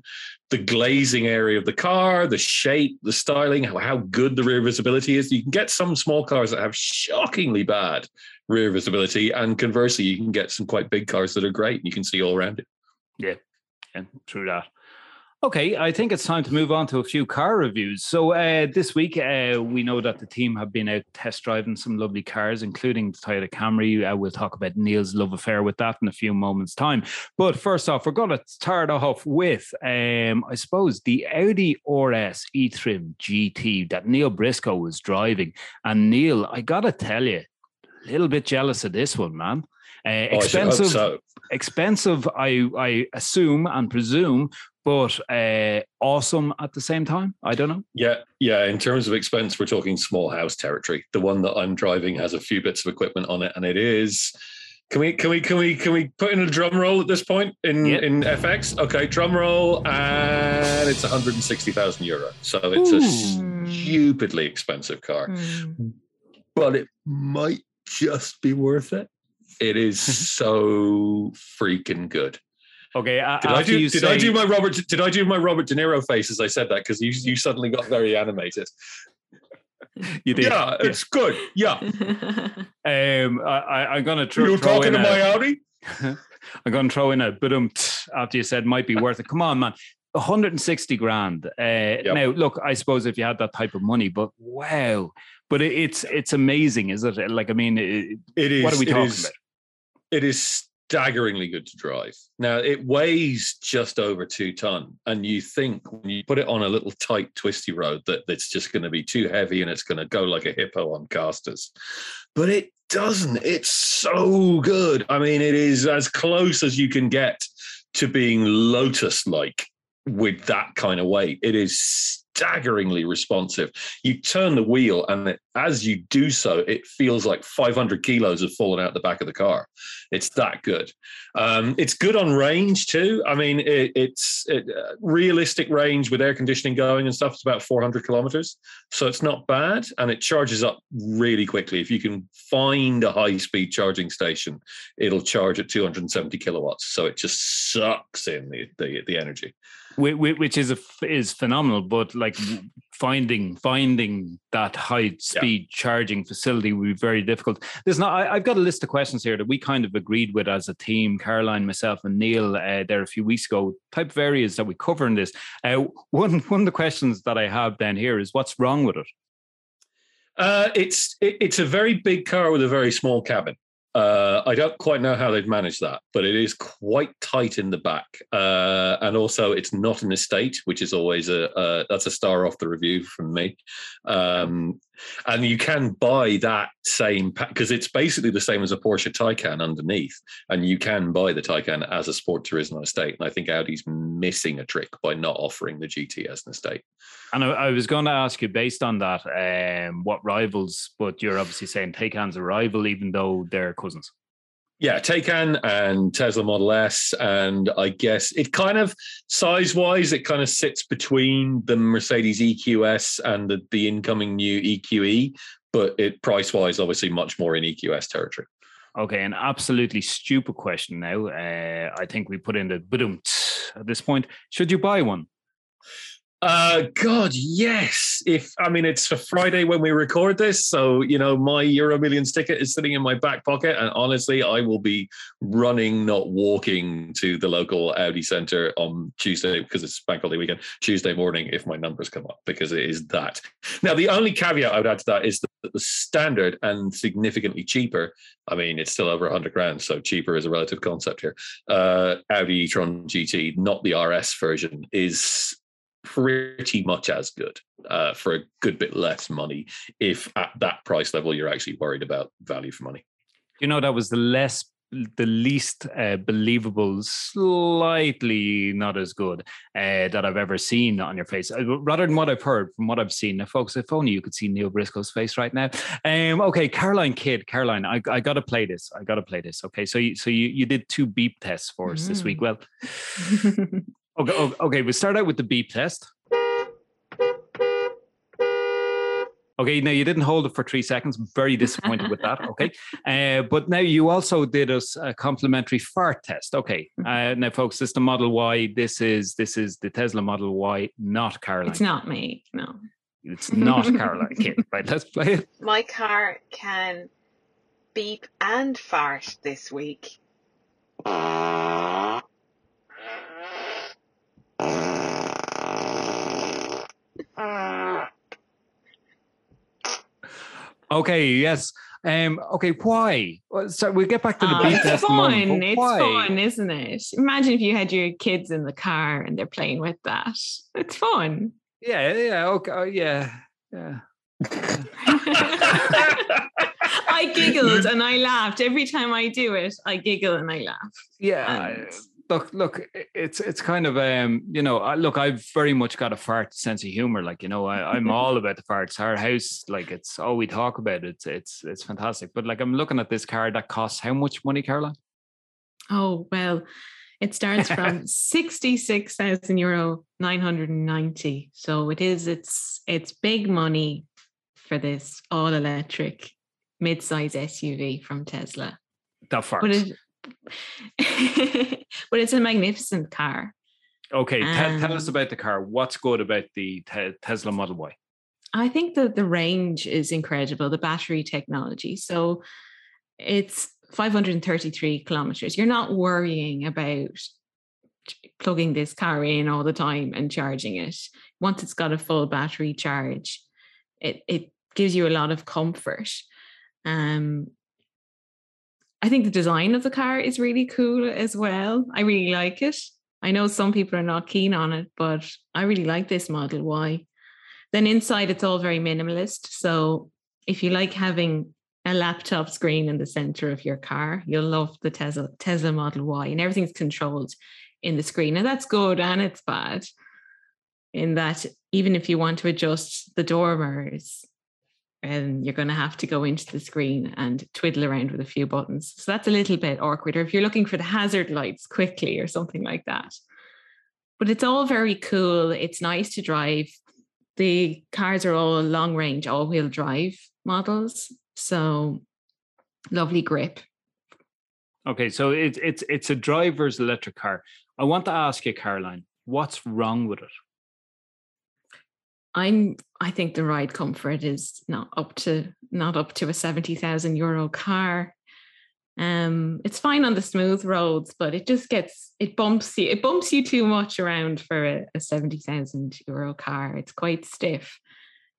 Speaker 1: the glazing area of the car, the shape, the styling, how, how good the rear visibility is. You can get some small cars that have shockingly bad rear visibility. And conversely, you can get some quite big cars that are great. You can see all around it.
Speaker 3: Yeah, yeah, true that. Okay, I think it's time to move on to a few car reviews. So uh, this week, uh, we know that the team have been out test driving some lovely cars, including the Toyota Camry. Uh, we'll talk about Neil's love affair with that in a few moments' time. But first off, we're going to start off with, um, I suppose, the Audi RS e-tron GT that Neil Briscoe was driving. And Neil, I got to tell you, a little bit jealous of this one, man. Uh, oh, expensive, so. expensive. I I assume and presume, but uh, awesome at the same time. I don't know.
Speaker 1: Yeah, yeah. In terms of expense, we're talking small house territory. The one that I'm driving has a few bits of equipment on it, and it is. Can we can we can we can we put in a drum roll at this point in yep. in FX? Okay, drum roll, and it's 160,000 euro. So it's Ooh. a stupidly expensive car, mm. but it might just be worth it. It is (laughs) so freaking good.
Speaker 3: Okay,
Speaker 1: did I do? Did say... I do my Robert? Did I do my Robert De Niro face as I said that? Because you you suddenly got very animated. (laughs)
Speaker 3: You did.
Speaker 1: Yeah, it's good. Yeah. (laughs)
Speaker 3: um, I, am gonna.
Speaker 1: Tr- You're talking to a, my (laughs) Audi.
Speaker 3: I'm gonna throw in a but after you said might be worth it. Come on, man. 160 grand. Uh, yep. Now, look, I suppose if you had that type of money, but wow, but it's it's amazing, is it? Like, I mean, it,
Speaker 1: it is.
Speaker 3: What are we talking
Speaker 1: is,
Speaker 3: about?
Speaker 1: It is staggeringly good to drive. Now it weighs just over two ton, and you think when you put it on a little tight, twisty road that it's just going to be too heavy and it's going to go like a hippo on casters, but it doesn't. It's so good. I mean, it is as close as you can get to being Lotus-like with that kind of weight. It is staggeringly responsive. You turn the wheel, and it, as you do so, it feels like 500 kilos have fallen out the back of the car. It's that good. Um, it's good on range too. I mean, it, it's it, uh, realistic range with air conditioning going and stuff. It's about 400 kilometers, so it's not bad, and it charges up really quickly. If you can find a high-speed charging station, it'll charge at 270 kilowatts. So it just sucks in the the, the energy
Speaker 3: which is a, is phenomenal. But like finding finding that high speed yeah. charging facility would be very difficult. Listen, I, have got a list of questions here that we kind of agreed with as a team. Caroline, myself, and Neil uh, there a few weeks ago. Type of areas that we cover in this. Uh, one (laughs) one of the questions that I have then here is what's wrong with it.
Speaker 1: Uh, it's it, it's a very big car with a very small cabin. Uh, I don't quite know how they've managed that, but it is quite tight in the back, uh, and also it's not an estate, which is always a, a that's a star off the review from me. Um, and you can buy that same because it's basically the same as a Porsche Taycan underneath, and you can buy the Taycan as a Sport Turismo estate. And I think Audi's missing a trick by not offering the GT as an estate.
Speaker 3: And I, I was going to ask you, based on that, um, what rivals? But you're obviously saying Taycan's a rival, even though they're cousins.
Speaker 1: Yeah, Taycan and Tesla Model S, and I guess it kind of size wise, it kind of sits between the Mercedes EQS and the, the incoming new EQE, but it price wise, obviously much more in EQS territory.
Speaker 3: Okay, an absolutely stupid question now. Uh, I think we put in the at this point. Should you buy one?
Speaker 1: Uh, God, yes. If I mean, it's for Friday when we record this, so you know my Euro Millions ticket is sitting in my back pocket, and honestly, I will be running, not walking, to the local Audi Centre on Tuesday because it's Bank Holiday weekend. Tuesday morning, if my numbers come up, because it is that. Now, the only caveat I would add to that is that the standard and significantly cheaper. I mean, it's still over 100 grand, so cheaper is a relative concept here. Uh, Audi e-tron GT, not the RS version, is pretty much as good uh, for a good bit less money if at that price level you're actually worried about value for money
Speaker 3: you know that was the less the least uh, believable slightly not as good uh, that i've ever seen on your face uh, rather than what i've heard from what i've seen now folks if only you could see neil briscoe's face right now um, okay caroline kidd caroline i, I gotta play this i gotta play this okay so you so you, you did two beep tests for us mm. this week mm. well (laughs) Okay, okay, we start out with the beep test. Okay, now you didn't hold it for three seconds. Very disappointed with that. Okay, (laughs) uh, but now you also did us a complimentary fart test. Okay, uh, now folks, this is the Model Y. This is this is the Tesla Model Y, not Caroline.
Speaker 2: It's not me. No,
Speaker 3: it's not Caroline Kidd. (laughs) Right, let's play it.
Speaker 4: My car can beep and fart this week. (laughs)
Speaker 3: Okay, yes. Um, okay, why? So we'll get back to the
Speaker 2: oh, It's fun. It's fun, isn't it? Imagine if you had your kids in the car and they're playing with that. It's fun.
Speaker 3: Yeah, yeah, okay, oh, yeah, yeah. (laughs)
Speaker 2: I giggled and I laughed every time I do it. I giggle and I laugh.
Speaker 3: Yeah, and look, look, it's it's kind of um, you know, look, I've very much got a fart sense of humor. Like, you know, I, am (laughs) all about the farts. Our house, like, it's all we talk about. It's it's it's fantastic. But like, I'm looking at this car that costs how much money, Caroline?
Speaker 2: Oh well, it starts from (laughs) sixty six thousand euro, nine hundred and ninety. So it is. It's it's big money for this all electric mid-size SUV from Tesla.
Speaker 3: That farts.
Speaker 2: but (laughs) it's a magnificent car.
Speaker 3: Okay, um, tell us about the car. What's good about the te- Tesla Model Y?
Speaker 2: I think that the range is incredible, the battery technology. So it's 533 kilometers. You're not worrying about plugging this car in all the time and charging it. Once it's got a full battery charge, it, it gives you a lot of comfort. Um, I think the design of the car is really cool as well. I really like it. I know some people are not keen on it, but I really like this Model Y. Then inside, it's all very minimalist. So if you like having a laptop screen in the center of your car, you'll love the Tesla Tesla Model Y, and everything's controlled in the screen. And that's good and it's bad. In that, even if you want to adjust the door mirrors, and you're going to have to go into the screen and twiddle around with a few buttons. So that's a little bit awkward. Or if you're looking for the hazard lights quickly or something like that. But it's all very cool. It's nice to drive. The cars are all long range, all wheel drive models. So lovely grip.
Speaker 3: Okay, so it's it's it's a driver's electric car. I want to ask you, Caroline, what's wrong with it?
Speaker 2: I'm I think the ride comfort is not up to not up to a 70,000 euro car. Um, it's fine on the smooth roads, but it just gets it bumps you it bumps you too much around for a, a 70,000 euro car. It's quite stiff.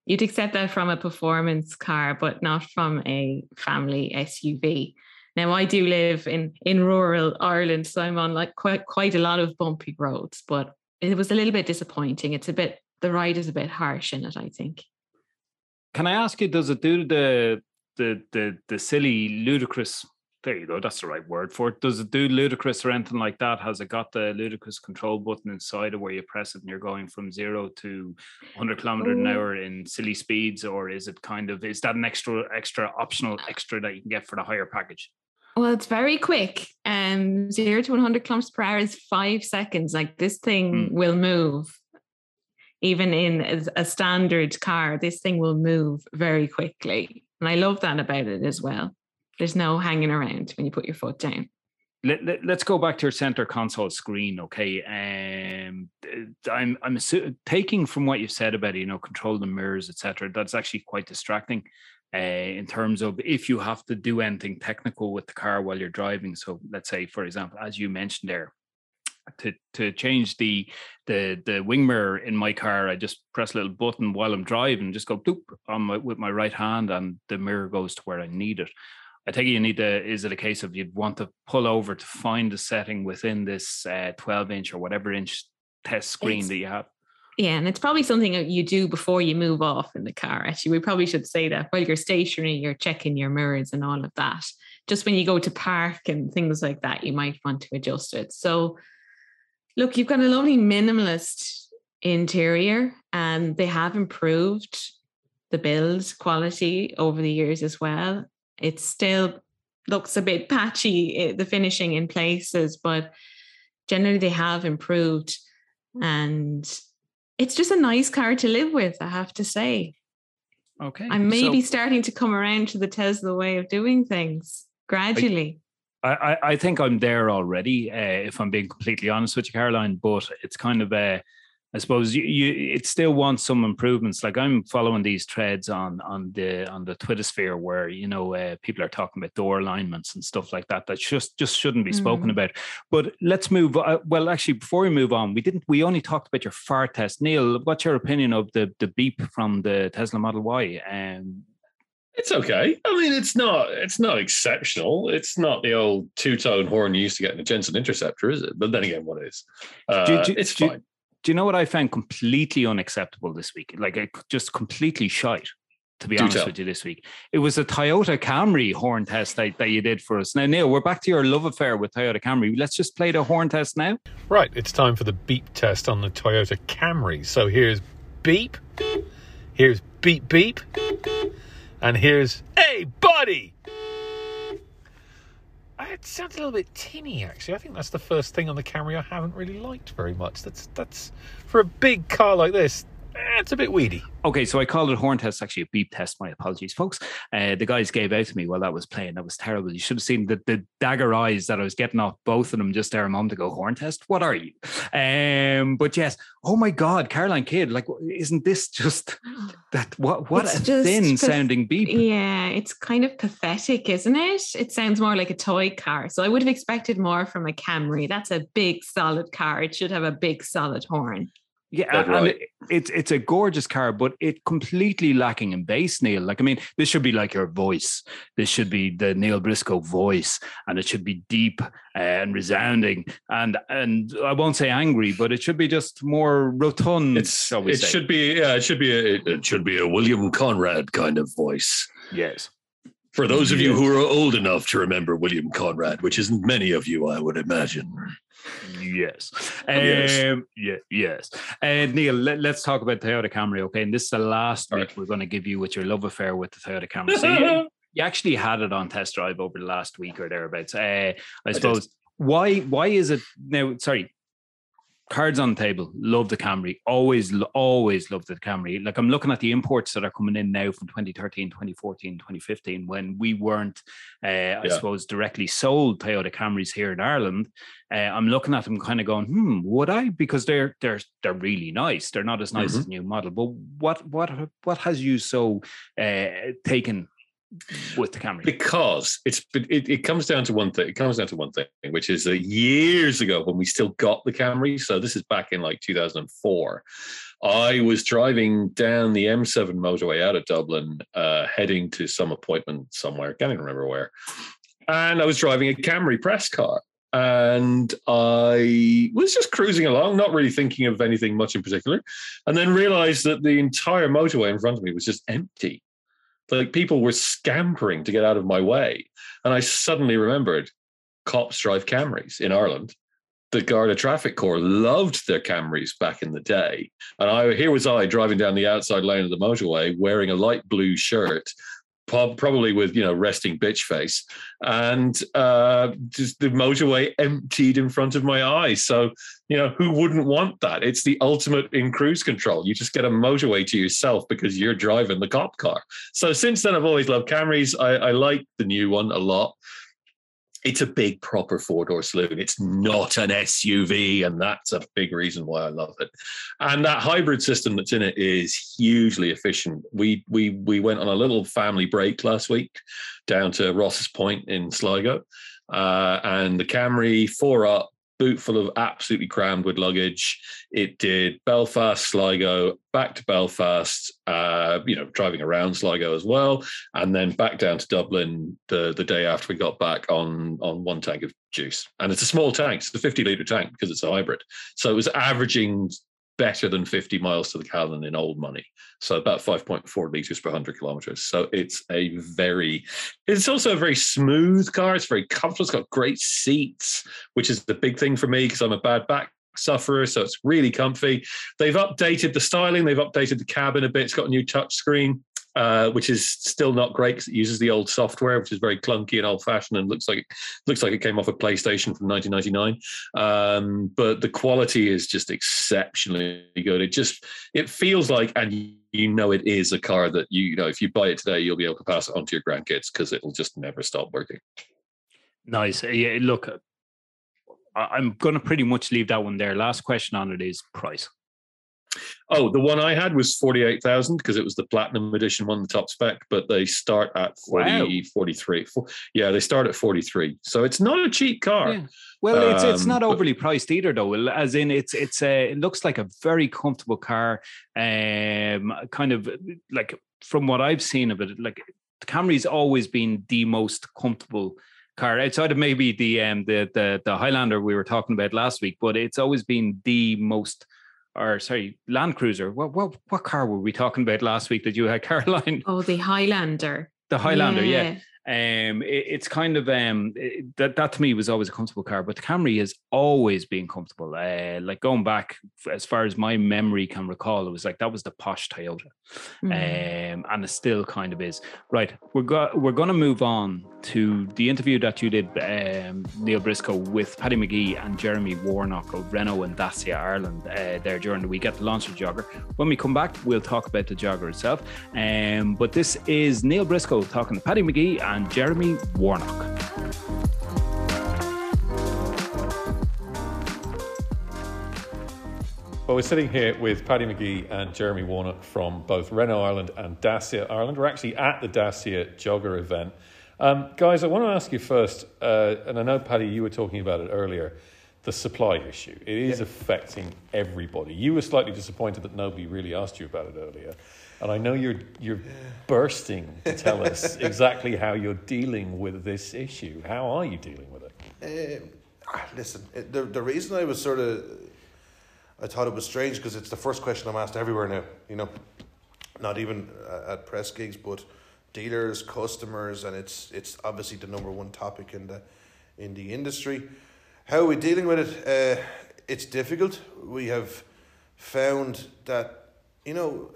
Speaker 2: You'd accept that from a performance car, but not from a family SUV. Now I do live in in rural Ireland, so I'm on like quite quite a lot of bumpy roads, but it was a little bit disappointing. It's a bit the ride is a bit harsh in it, I think.
Speaker 3: Can I ask you, does it do the the the the silly ludicrous there you go, that's the right word for it. Does it do ludicrous or anything like that? Has it got the ludicrous control button inside of where you press it and you're going from zero to 100 kilometer an hour in silly speeds, or is it kind of is that an extra extra optional extra that you can get for the higher package?
Speaker 2: Well, it's very quick. Um, zero to 100 kilometers per hour is five seconds. Like this thing
Speaker 3: Mm.
Speaker 2: will move. Even in a- standard car, this thing will move very quickly. And I love that about it as well. There's no hanging around when you put your foot down.
Speaker 3: Let, let, us go back to your center console screen, okay? Um, I'm I'm assu- taking from what you've said about you know control the mirrors, etc. That's actually quite distracting. Uh, in terms of if you have to do anything technical with the car while you're driving. So let's say, for example, as you mentioned there, to to change the the the wing mirror in my car, I just press a little button while I'm driving, just go doop on my with my right hand, and the mirror goes to where I need it. I think you need to. Is it a case of you'd want to pull over to find the setting within this uh, 12 inch or whatever inch test screen
Speaker 2: It's-
Speaker 3: that you have?
Speaker 2: Yeah, and it's probably something that you do before you move off in the car. Actually, we probably should say that while you're stationary, you're checking your mirrors and all of that. Just when you go to park and things like that, you might want to adjust it. So, look, you've got a lovely minimalist interior, and they have improved the build quality over the years as well. It still looks a bit patchy, eh, the finishing in places, but generally they have improved. And it's just a nice car to live with, I have to say.
Speaker 3: Okay,
Speaker 2: I'm maybe
Speaker 3: so-
Speaker 2: starting to come around to the Tesla way of doing things gradually.
Speaker 3: I, I, think I'm there already. Uh, if I'm being completely honest with you, Caroline, but it's kind of uh, I suppose you, you it still wants some improvements. Like I'm following these threads on on the on the Twitter sphere where you know uh, people are talking about door alignments and stuff like that that just just shouldn't be spoken
Speaker 2: Mm.
Speaker 3: about. But let's move. Uh, well, actually, before we move on, we didn't. We only talked about your fart test. Neil, what's your opinion of the the beep from the Tesla Model Y? Um,
Speaker 1: It's okay. I mean, it's not it's not exceptional. It's not the old two tone horn you used to get in a Jensen Interceptor, is it? But then again, what is? Uh,
Speaker 3: Do- do-
Speaker 1: it's
Speaker 3: do-
Speaker 1: fine.
Speaker 3: do you know what I found completely unacceptable this week? Like I c- just completely shite. To be
Speaker 1: Do
Speaker 3: honest
Speaker 1: tell.
Speaker 3: with you, this week it was a Toyota Camry horn test that, that you did for us. Now, Neil, we're back to your love affair with Toyota Camry. Let's just play the horn test now.
Speaker 5: Right, it's time for the beep test on the Toyota Camry. So here's beep, here's beep beep, and here's hey buddy. It sounds a little bit tinny, actually. I think that's the first thing on the Camry I haven't really liked very much. That's that's for a big car like this. Eh, It's a bit weedy.
Speaker 3: Okay, so I called it horn test, actually a beep test. My apologies, folks. Uh, the guys gave out to me while that was playing. That was terrible. You should have seen the, the dagger eyes that I was getting off both of them just there a moment ago. Horn test? What are you? Um, but yes, oh my God, Caroline Kidd, like, isn't this just that? What, what
Speaker 2: It's
Speaker 3: a thin
Speaker 2: path-
Speaker 3: sounding beep.
Speaker 2: Yeah, it's kind of pathetic, isn't it? It sounds more like a toy car. So I would have expected more from a Camry. That's a big, solid car. It should have a big, solid horn.
Speaker 3: Yeah,
Speaker 1: Dead
Speaker 3: and
Speaker 1: right.
Speaker 3: it's it's a gorgeous car, but it completely lacking in bass, Neil. Like, I mean, this should be like your voice. This should be the Neil Briscoe voice, and it should be deep uh, and resounding, and and I won't say angry, but it should be just more rotund.
Speaker 1: It's
Speaker 3: shall we
Speaker 1: it
Speaker 3: say?
Speaker 1: should be yeah, it should be a, it should be a William Conrad kind of voice.
Speaker 3: yes.
Speaker 1: For those of you who are old enough to remember William Conrad, which isn't many of you, I would imagine.
Speaker 3: Yes.
Speaker 1: Yes.
Speaker 3: Um, yeah, yes. And Neil, let, us talk about Toyota Camry, okay? And this is the last
Speaker 1: All
Speaker 3: week
Speaker 1: right.
Speaker 3: we're going to give you with your love affair with the Toyota Camry. So you, (laughs) you actually had it on test drive over the last week or thereabouts. Uh, I
Speaker 1: did.
Speaker 3: suppose why why is it now? Sorry, cards on the table. Love the Camry. Always, always love the Camry. Like I'm looking at the imports that are coming in now from 2013, 2014, 2015, when we weren't, uh, I
Speaker 1: Yeah.
Speaker 3: suppose, directly sold Toyota Camrys here in Ireland. Uh, I'm looking at them, kind of going, hmm, would I? Because they're they're they're really nice. They're not as nice as new model. But what what what has you so uh, taken with the Camry?
Speaker 1: because it's it, it comes down to one thing it comes down to one thing which is that years ago when we still got the camry so this is back in like 2004 i was driving down the m7 motorway out of dublin uh, heading to some appointment somewhere can't even remember where and i was driving a camry press car and I was just cruising along, not really thinking of anything much in particular, and then realized that the entire motorway in front of me was just empty like people were scampering to get out of my way. And I suddenly remembered cops drive Camrys in Ireland. The Garda Traffic Corps loved their Camrys back in the day. And I here was I driving down the outside lane of the motorway wearing a light blue shirt, probably with you know resting bitch face, and uh, just the motorway emptied in front of my eyes. So you know who wouldn't want that? It's the ultimate in cruise control. You just get a motorway to yourself because you're driving the cop car. So since then, I've always loved Camrys. I, I like the new one a lot it's a big proper four door saloon. It's not an SUV, and that's a big reason why I love it. And that hybrid system that's in it is hugely efficient. We we we went on a little family break last week down to Rosses Point in Sligo, uh, and the Camry four up boot full of absolutely crammed with luggage. It did Belfast, Sligo, back to Belfast, uh, you know, driving around Sligo as well, and then back down to Dublin the, the day after we got back on, on one tank of juice. And it's a small tank, it's a 50 litre tank because it's a hybrid. So it was averaging better than 50 miles to the gallon in old money. So about 5.4 liters per 100 kilometers. So it's a very, it's also a very smooth car. It's very comfortable. It's got great seats, which is the big thing for me because I'm a bad back sufferer. So it's really comfy. They've updated the styling. They've updated the cabin a bit. It's got a new touch screen uh, which is still not great because it uses the old software, which is very clunky and old-fashioned and looks like looks like it came off a PlayStation from 1999. Um, but the quality is just exceptionally good. It just it feels like, and you know, it is a car that you, you know, if you buy it today, you'll be able to pass it on to your grandkids because it'll just never stop working.
Speaker 3: Nice. Yeah, look, I'm going to pretty much leave that one there. Last question on it is price.
Speaker 1: Oh, the one I had was 48,000 because it was the platinum edition one, the top spec, but they start at 40, wow. 43. Yeah, they start at 43. So it's not a cheap car. Yeah.
Speaker 3: Well, it's it's not um, overly priced either, though. As in, it's it's a it looks like a very comfortable car. Um, kind of like from what I've seen of it, like the Camry's always been the most comfortable car outside of maybe the um the the the Highlander we were talking about last week, but it's always been the most or sorry, Land Cruiser. What what what car were we talking about last week that you had, (laughs) Caroline?
Speaker 2: Oh, the Highlander.
Speaker 3: The Highlander, yeah. yeah um, it, it's kind of um, it, that that to me was always a comfortable car, but the Camry has always been comfortable. Uh, like going back as far as my memory can recall, it was like that was the posh Toyota, mm. um, and it still kind of is. Right, we're go- we're going to move on to the interview that you did, um, Neil Briscoe, with Paddy McGee and Jeremy Warnock of Renault and Dacia Ireland uh, there during the week at the launch of Jogger. When we come back, we'll talk about the Jogger itself. Um, but this is Neil Briscoe talking to Paddy McGee and Jeremy Warnock.
Speaker 5: Well, we're sitting here with Paddy McGee and Jeremy Warnock from both Renault Ireland and Dacia Ireland. We're actually at the Dacia Jogger event. Um, guys, I want to ask you first, uh, and I know, Paddy, you were talking about it earlier, the supply issue. It is yeah. affecting everybody. You were slightly disappointed that nobody really asked you about it earlier. And I know you're you're bursting to tell us (laughs) exactly how you're dealing with this issue. How are you dealing with it?
Speaker 6: Uh, listen, the the reason I was sort of I thought it was strange because it's the first question I'm asked everywhere now. You know, not even at press gigs, but dealers, customers, and it's it's obviously the number one topic in the in the industry. How are we dealing with it? Uh, it's difficult. We have found that you know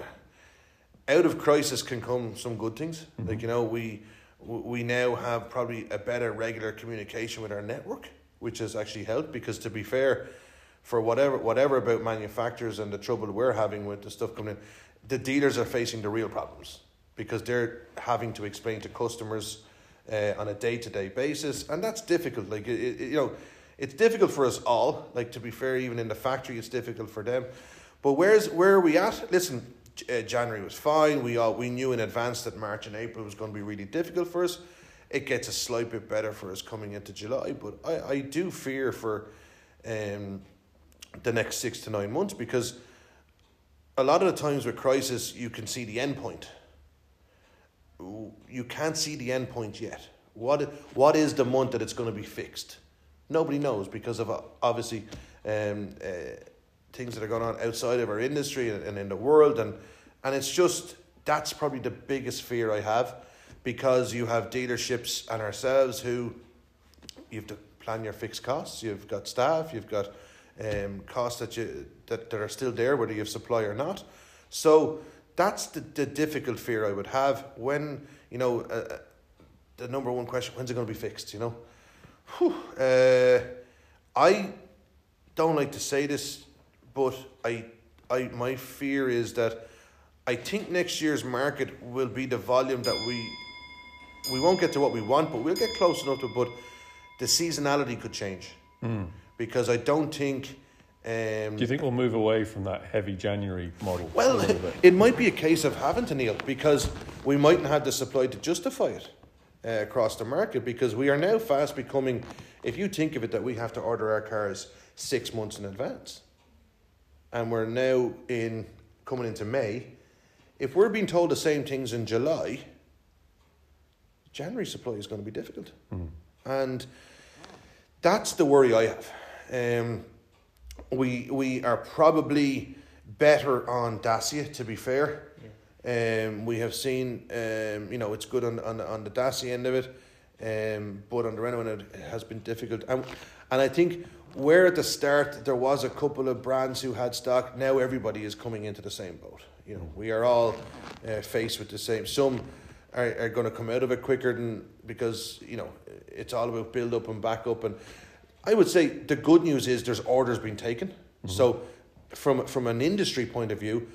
Speaker 6: out of crisis can come some good things. Mm-hmm. Like you know, we we now have probably a better regular communication with our network, which has actually helped. Because to be fair, for whatever whatever about manufacturers and the trouble we're having with the stuff coming in, the dealers are facing the real problems because they're having to explain to customers uh, on a day to day basis, and that's difficult. Like it, it, you know, it's difficult for us all. Like to be fair, even in the factory, it's difficult for them. But where's where are we at? Listen, uh, January was fine. We all we knew in advance that March and April was going to be really difficult for us. It gets a slight bit better for us coming into July, but I, I do fear for um, the next six to nine months because a lot of the times with crisis you can see the end point. You can't see the end point yet. What what is the month that it's going to be fixed? Nobody knows because of obviously um, uh, things that are going on outside of our industry and, and in the world and and it's just that's probably the biggest fear I have because you have dealerships and ourselves who you have to plan your fixed costs, you've got staff, you've got um, costs that you that, that are still there whether you have supply or not. So that's the, the difficult fear I would have when you know uh, uh, the number one question: When's it going to be fixed? You know, Whew. Uh, I don't like to say this, but I, I, my fear is that I think next year's market will be the volume that we, we won't get to what we want, but we'll get close enough to. But the seasonality could change because I don't think. Um,
Speaker 1: Do you think we'll move away from that heavy January model?
Speaker 6: well, (laughs) it might be a case of having to kneel because we mightn't have the supply to justify it uh, across the market because we are now fast becoming. If you think of it, that we have to order our cars six months in advance, and we're now in coming into May. If we're being told the same things in July, January supply is going to be difficult, and that's the worry I have. Um, we we are probably better on Dacia, to be fair. Um, we have seen, um, you know, it's good on, on, on the Dacia end of it, um, but on the Renault end it has been difficult. And, and I think where at the start there was a couple of brands who had stock, now everybody is coming into the same boat. You know, we are all uh, faced with the same. Some are, are going to come out of it quicker than because you know it's all about build up and back up. And I would say the good news is there's orders being taken. So from from an industry point of view,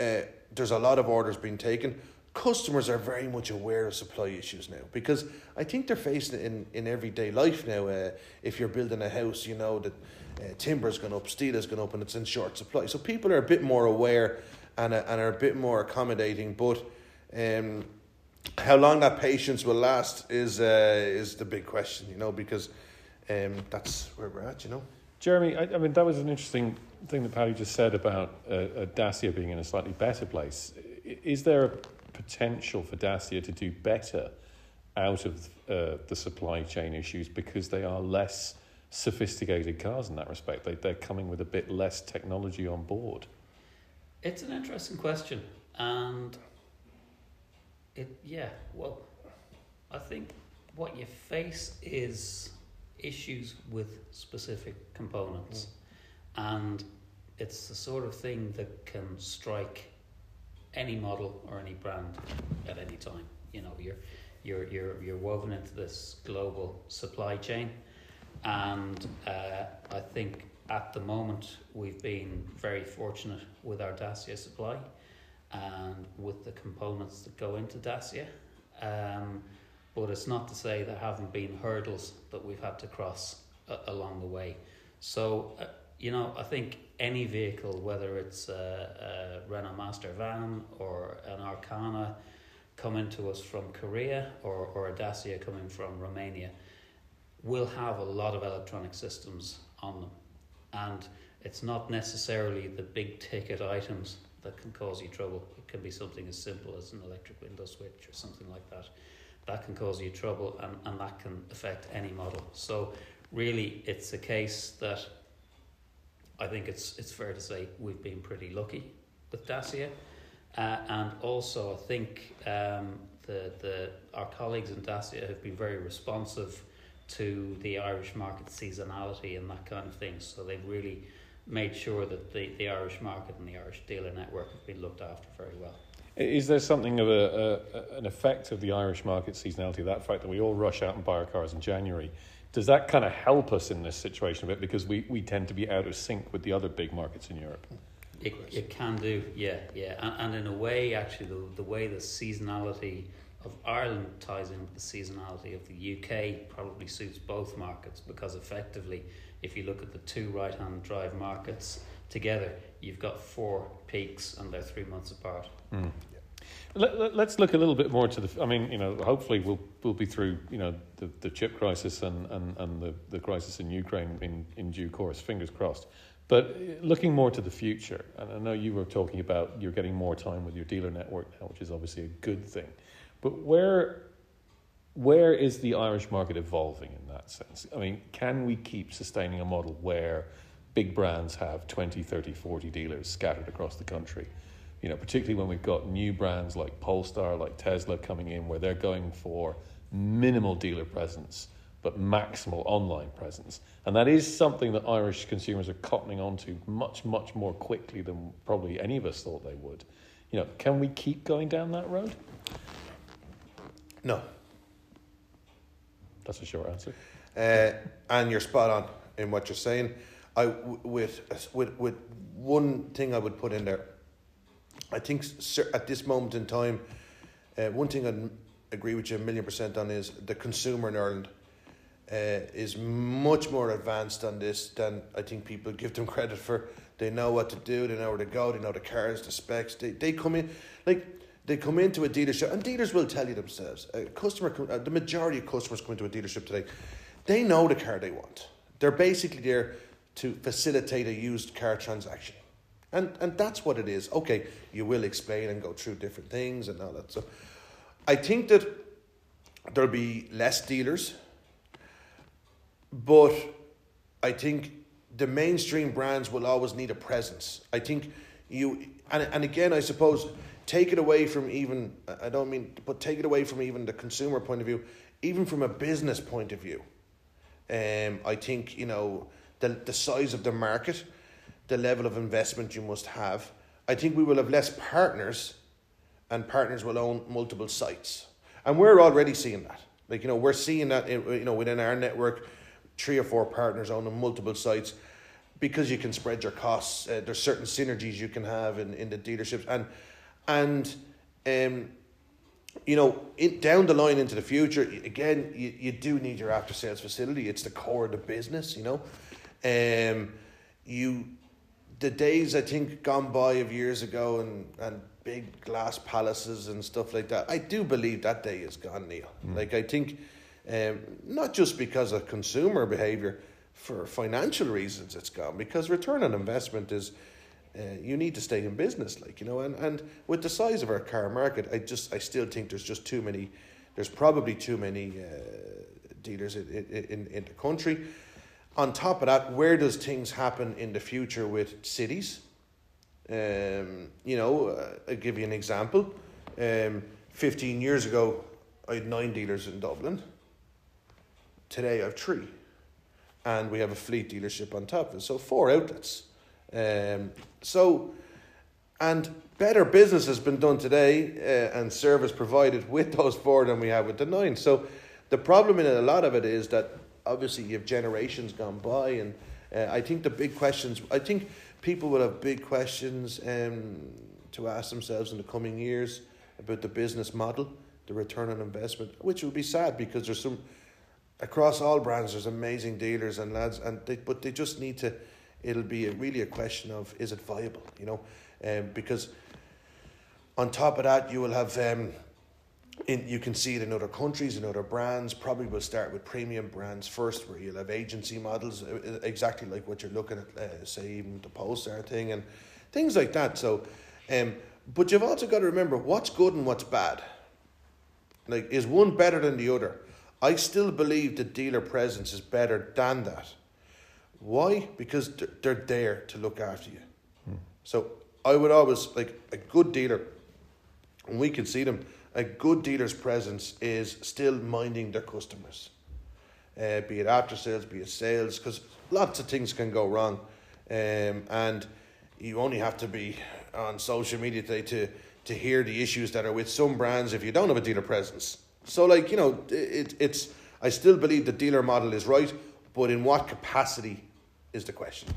Speaker 6: uh, there's a lot of orders being taken. Customers are very much aware of supply issues now because I think they're facing it in, in everyday life now. Uh, if you're building a house, you know that uh, timber's gone up, steel has gone up, and it's in short supply. So people are a bit more aware and, uh, and are a bit more accommodating. But um, how long that patience will last is uh, is the big question, you know, because um, that's where we're at, you know.
Speaker 1: Jeremy, I, I mean, that was an interesting thing that Paddy just said about uh, Dacia being in a slightly better place. Is there a potential for Dacia to do better out of uh, the supply chain issues because they are less sophisticated cars in that respect? They, they're coming with a bit less technology on board.
Speaker 7: It's an interesting question, and it yeah. Well, I think what you face is issues with specific components, and it's the sort of thing that can strike any model or any brand at any time. You know, you're you're you're you're woven into this global supply chain, and uh, I think at the moment we've been very fortunate with our Dacia supply and with the components that go into Dacia. Um, but it's not to say there haven't been hurdles that we've had to cross a- along the way. So, uh, you know, I think any vehicle, whether it's a, a Renault Master van or an Arkana coming to us from Korea or, or a Dacia coming from Romania, will have a lot of electronic systems on them. And it's not necessarily the big ticket items that can cause you trouble. It can be something as simple as an electric window switch or something like that. That can cause you trouble and, and that can affect any model. So really it's a case that I think it's it's fair to say we've been pretty lucky with Dacia. Uh, and also I think um, the, the our colleagues in Dacia have been very responsive to the Irish market seasonality and that kind of thing. So they've really made sure that the, the Irish market and the Irish dealer network have been looked after very well.
Speaker 1: Is there something of a, a an effect of the Irish market seasonality, that fact that we all rush out and buy our cars in January? Does that kind of help us in this situation a bit because we, we tend to be out of sync with the other big markets in Europe?
Speaker 7: It, it can do, yeah, yeah. And, and in a way, actually, the, the way the seasonality of Ireland ties in with the seasonality of the UK probably suits both markets because effectively, if you look at the two right hand drive markets together, you've got four peaks and they're three months apart.
Speaker 1: Let, let, us look a little bit more to the. I mean, you know, hopefully we'll we'll be through, you know, the, the chip crisis and, and, and the, the crisis in Ukraine in, in due course. Fingers crossed. But uh, looking more to the future, and I know you were talking about you're getting more time with your dealer network now, which is obviously a good thing. But where where is the Irish market evolving in that sense? I mean, can we keep sustaining a model where big brands have 20, 30, 40 dealers scattered across the country? You know, particularly when we've got new brands like Polestar, like Tesla coming in, where they're going for minimal dealer presence but maximal online presence. And that is something that Irish consumers are cottoning onto much, much more quickly than probably any of us thought they would.
Speaker 5: You know, can we keep going down that road?
Speaker 6: No.
Speaker 5: That's a short answer.
Speaker 6: Uh, and you're spot on in what you're saying. I with with with one thing I would put in there. I think at this moment in time, uh, one thing I'd agree with you a million percent on is the consumer in Ireland uh, is much more advanced on this than I think people give them (laughs) credit for. They know what to do. They know where to go. They know the cars, the specs. They they come in like they come into a dealership, and dealers will tell you themselves. A customer, uh, the majority of customers come into a dealership today. They know the car they want. They're basically there to facilitate a used car transaction. And and that's what it is. Okay, you will explain and go through different things and all that stuff. I think that there'll be less dealers, but I think the mainstream brands will always need a presence. I think you and and again I suppose take it away from even I don't mean but take it away from even the consumer point of view, even from a business point of view. Um, I think you know the the size of the market, the level of investment you must have. I think we will have less partners, and partners will own multiple sites, and we're already seeing that. Like you know, we're seeing that you know within our network, three or four partners owning multiple sites, because you can spread your costs. Uh, there's certain synergies you can have in, in the dealerships, and and um, you know, in, down the line into the future, again, you, you do need your after sales facility. It's the core of the business, you know. Um, you, the days I think gone by of years ago and, and big glass palaces and stuff like that, I do believe that day is gone, Neil. Like, I think, um, not just because of consumer behavior, for financial reasons it's gone, because return on investment is uh, you need to stay in business, like you know, and, and with the size of our car market, I just I still think there's just too many. There's probably too many uh, dealers in, in in the country. On top of that, where does things happen in the future with cities? Um, you know, uh, I'll give you an example. Um, Fifteen years ago, I had nine dealers in Dublin. Today, I have three, and we have a fleet dealership on top of it, so four outlets. Um, so, and better business has been done today uh, and service provided with those four than we have with the nine. So, the problem in a lot of it is that obviously you have generations gone by, and uh, I think the big questions. I think people will have big questions um, to ask themselves in the coming years about the business model, the return on investment, which will be sad because there's some across all brands. There's amazing dealers and lads, and they, but they just need to it'll be a, really a question of is it viable, you know, um, because on top of that you will have um, in you can see it in other countries in other brands. Probably we'll start with premium brands first, where you'll have agency models uh, exactly like what you're looking at, uh, say even the Polestar thing and things like that. So, um, but you've also got to remember what's good and what's bad. Like, is one better than the other? I still believe the dealer presence is better than that. Why? Because they're- they're there to look after you. So I would always like a good dealer, and we can see them. A good dealer's presence is still minding their customers, uh, be it after sales, be it sales, because lots of things can go wrong, um, and you only have to be on social media today to to hear the issues that are with some brands if you don't have a dealer presence. So, like you know, it, it's I still believe the dealer model is right, but in what capacity is the question.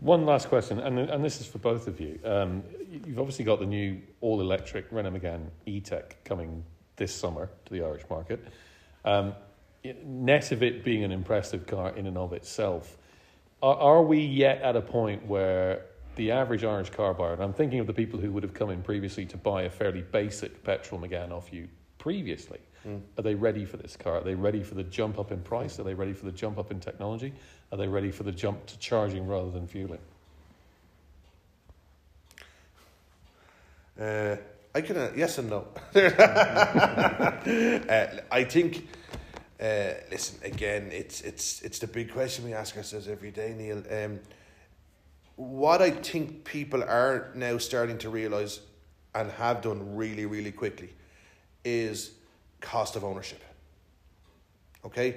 Speaker 5: One last question, and, and this is for both of you. Um, you've obviously got the new all electric Renault Megane E Tech coming this summer to the Irish market. Um, net of it being an impressive car in and of itself, are, are we yet at a point where the average Irish car buyer, and I'm thinking of the people who would have come in previously to buy a fairly basic petrol Megane off you previously, are they ready for this car? Are they ready for the jump up in price? Are they ready for the jump up in technology? Are they ready for the jump to charging rather than fueling?
Speaker 6: Uh, I can uh, yes and no. (laughs) uh, I think. Uh, listen again. It's it's it's the big question we ask ourselves every day, Neil. Um, what I think people are now starting to realize, and have done really really quickly, is cost of ownership. Okay,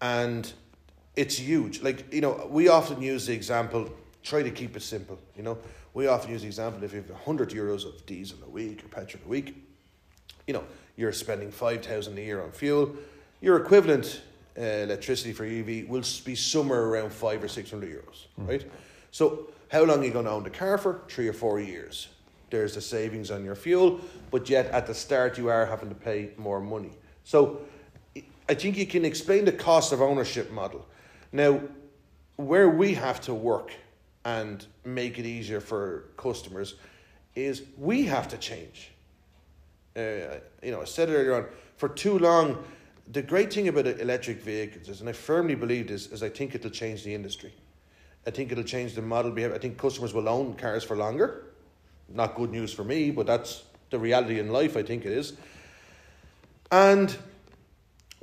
Speaker 6: and it's huge. Like you know, we often use the example try to keep it simple. You know, we often use the example if you have 100 euros of diesel a week or petrol a week, you know, you're spending 5,000 a year on fuel. Your equivalent uh, electricity for EV will be somewhere around five or 600 euros, right? So, how long are you going to own the car for? Three or four years. There's the savings on your fuel, but yet at the start you are having to pay more money. So, I think you can explain the cost of ownership model. Now, where we have to work and make it easier for customers is we have to change. Uh, you know, I said it earlier on, for too long, the great thing about electric vehicles is, and I firmly believe this, is I think it'll change the industry. I think it'll change the model behavior. I think customers will own cars for longer. Not good news for me, but that's the reality in life, I think it is. And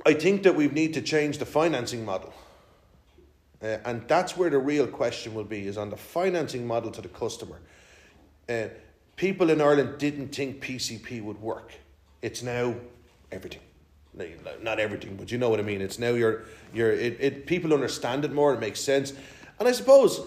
Speaker 6: I think that we need to change the financing model. Uh, and that's where the real question will be is on the financing model to the customer. Uh, people in Ireland didn't think PCP would work. It's now everything. Not everything, but you know what I mean. It's now you're, you're it, it, people understand it more, it makes sense. And I suppose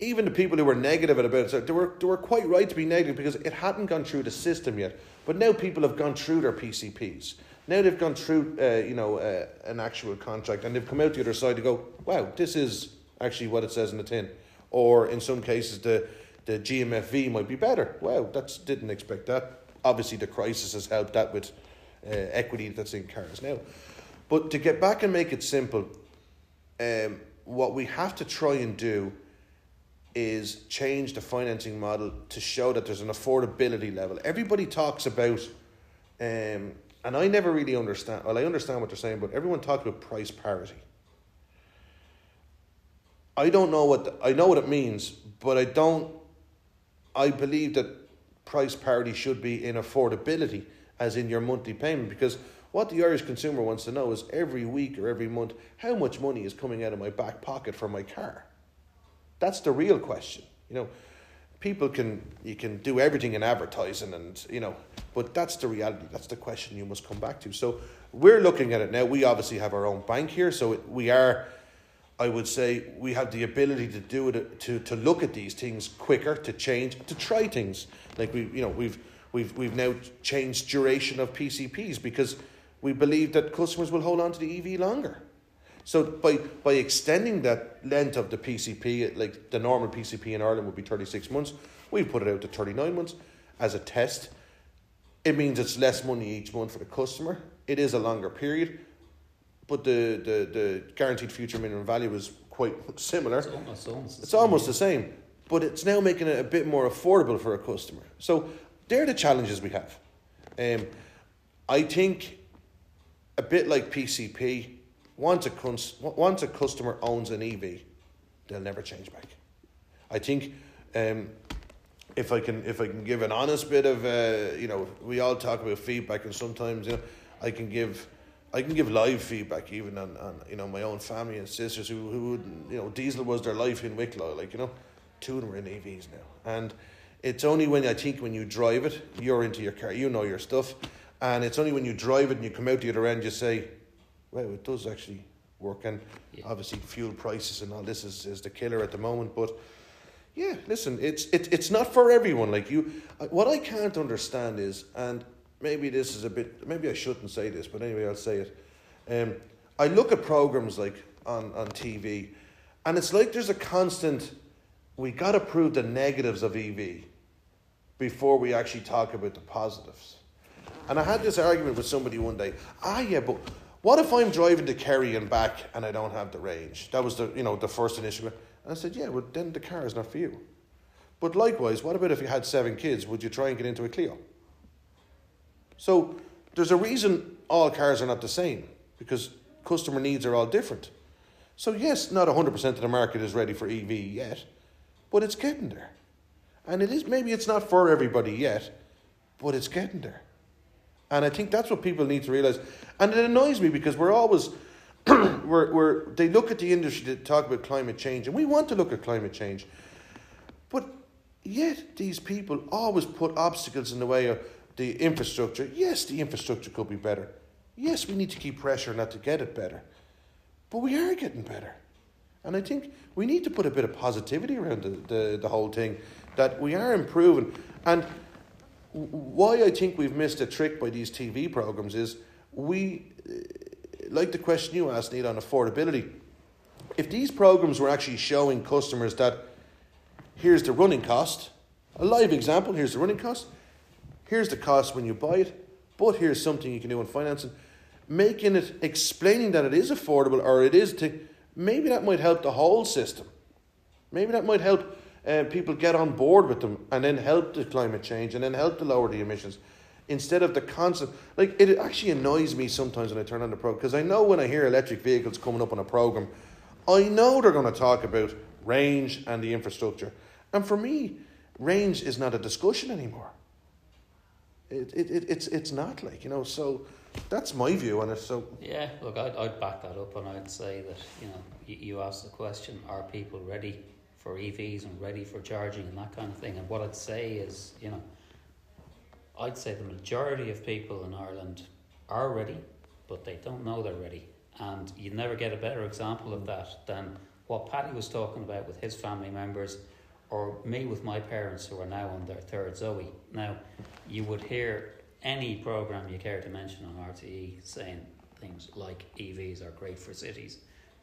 Speaker 6: even the people who were negative about it, they were, they were quite right to be negative because it hadn't gone through the system yet. But now people have gone through their PCPs. Now they've gone through, uh, you know, uh, an actual contract, and they've come out the other side to go, wow, this is actually what it says in the tin. Or in some cases, the the GMFV might be better. Wow, that's didn't expect that. Obviously, the crisis has helped that with uh, equity that's in cars now. But to get back and make it simple, um, what we have to try and do is change the financing model to show that there's an affordability level. Everybody talks about um, and I never really understand. Well, I understand what they're saying, but everyone talks about price parity. I don't know what the, I know what it means, but I don't. I believe that price parity should be in affordability, as in your monthly payment, because what the Irish consumer wants to know is every week or every month how much money is coming out of my back pocket for my car. That's the real question. You know, people can you can do everything in advertising and you know but that's the reality. That's the question you must come back to. So we're looking at it now. We obviously have our own bank here. So we are i would say we have the ability to do it to to look at these things quicker to change to try things. Like we you know we've we've we've now changed duration of pcps because we believe that customers will hold on to the ev longer so by by extending that length of the PCP, like the normal PCP in Ireland would be 36 months, we put it out to 39 months as a test. It means it's less money each month for the customer. It is a longer period, but the, the, the guaranteed future minimum value is quite similar.
Speaker 7: It's almost, almost,
Speaker 6: it's almost the same, but it's now making it a bit more affordable for a customer. So they're the challenges we have. Um, I think a bit like PCP, once a, once a customer owns an EV, they'll never change back. I think um, if I can if I can give an honest bit of uh, you know we all talk about feedback and sometimes you know I can give I can give live feedback even on, on you know my own family and sisters who who would, you know diesel was their life in Wicklow like you know two of them are in EVs now and it's only when I think when you drive it you're into your car you know your stuff and it's only when you drive it and you come out the other end you say well, it does actually work. And yeah. obviously, fuel prices and all this is, is the killer at the moment. But yeah, listen, it's it, it's not for everyone. Like you, what I can't understand is, and maybe this is a bit, maybe I shouldn't say this, but anyway, I'll say it. Um, I look at programs like on on TV, and it's like there's a constant. We got to prove the negatives of EV before we actually talk about the positives. And I had this argument with somebody one day. Ah, yeah, but what if I'm driving to Kerry and back and I don't have the range? That was the you know the first initial. And I said, yeah, well then the car is not for you. But likewise, what about if you had seven kids? Would you try and get into a Clio? So there's a reason all cars are not the same because customer needs are all different. So yes, not 100% of the market is ready for EV yet, but it's getting there. And it is maybe it's not for everybody yet, but it's getting there. And I think that's what people need to realize. And it annoys me because we're always, (clears throat) we're, we're, they look at the industry to talk about climate change, and we want to look at climate change. But yet, these people always put obstacles in the way of the infrastructure. Yes, the infrastructure could be better. Yes, we need to keep pressure not to get it better. But we are getting better. And I think we need to put a bit of positivity around the, the, the whole thing that we are improving. And why I think we've missed a trick by these TV programs is we, eh, like the question you asked, Neil, on affordability. If these programs were actually showing customers that here's the running cost, a live example, here's the running cost, here's the cost when you buy it, but here's something you can do in financing, making it, explaining that it is affordable or it is to, maybe that might help the whole system. Maybe that might help uh, people get on board with them and then help the climate change and then help to lower the emissions instead of the constant like it actually annoys me sometimes when I turn on the program because I know when I hear electric vehicles coming up on a program I know they're going to talk about range and the infrastructure. And for me range is not a discussion anymore. It, it, it it's it's not like you know so that's my view on it so.
Speaker 7: Yeah look I'd, I'd back that up and I'd say that you know you, you asked the question are people ready for EVs and ready for charging and that kind of thing. And what I'd say is, you know, I'd say the majority of people in Ireland are ready, but they don't know they're ready. And you never get a better example of that than what Paddy was talking about with his family members, or me with my parents who are now on their third Zoe. Now, you would hear any program you care to mention on RTE saying things like EVs are great for cities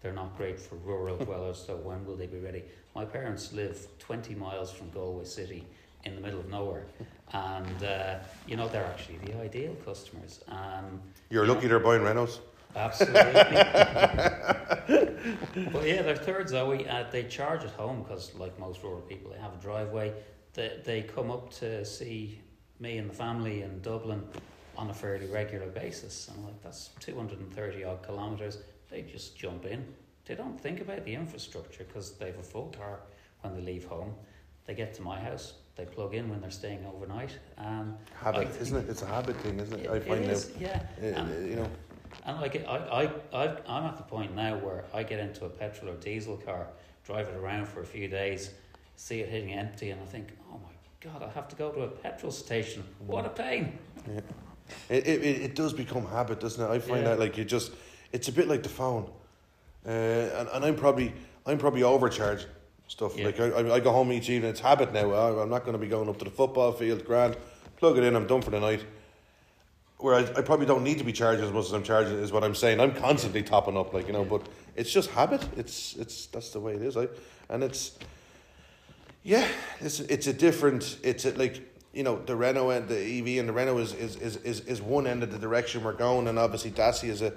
Speaker 7: they're not great for rural (laughs) dwellers, so when will they be ready? My parents live 20 miles from Galway City in the middle of nowhere, and uh, you know, they're actually the ideal customers. Um,
Speaker 6: You're
Speaker 7: you
Speaker 6: lucky
Speaker 7: know,
Speaker 6: they're buying Renaults.
Speaker 7: Absolutely. (laughs) but yeah, their third Zoe, uh, they charge at home because, like most rural people, they have a driveway. They, they come up to see me and the family in Dublin on a fairly regular basis. And like, that's 230 odd kilometres they just jump in. They don't think about the infrastructure because they have a full car when they leave home. They get to my house, they plug in when they're staying overnight. And
Speaker 6: habit, isn't it? It's a habit thing, isn't it?
Speaker 7: it
Speaker 6: I find
Speaker 7: it is,
Speaker 6: now,
Speaker 7: yeah.
Speaker 6: uh,
Speaker 7: and,
Speaker 6: you know.
Speaker 7: And like I, I, I, I'm at the point now where I get into a petrol or diesel car, drive it around for a few days, see it hitting empty, and I think, oh my god, I have to go to a petrol station. What a pain!
Speaker 6: Yeah. It, it, it does become habit, doesn't it? I find
Speaker 7: Yeah.
Speaker 6: that like you just it's a bit like the phone, uh, and, and I'm probably I'm probably overcharged stuff.
Speaker 7: Yeah.
Speaker 6: Like I, I go home each evening. It's habit now. I, I'm not going to be going up to the football field. Grand, plug it in. I'm done for the night. Where I, I probably don't need to be charged as much as I'm charging is what I'm saying. I'm constantly topping up, like you know. But it's just habit. It's it's that's the way it is. I and it's yeah, it's it's a different. It's a, like you know the Renault and the EV and the Renault is is, is, is is one end of the direction we're going, and obviously Dacia is a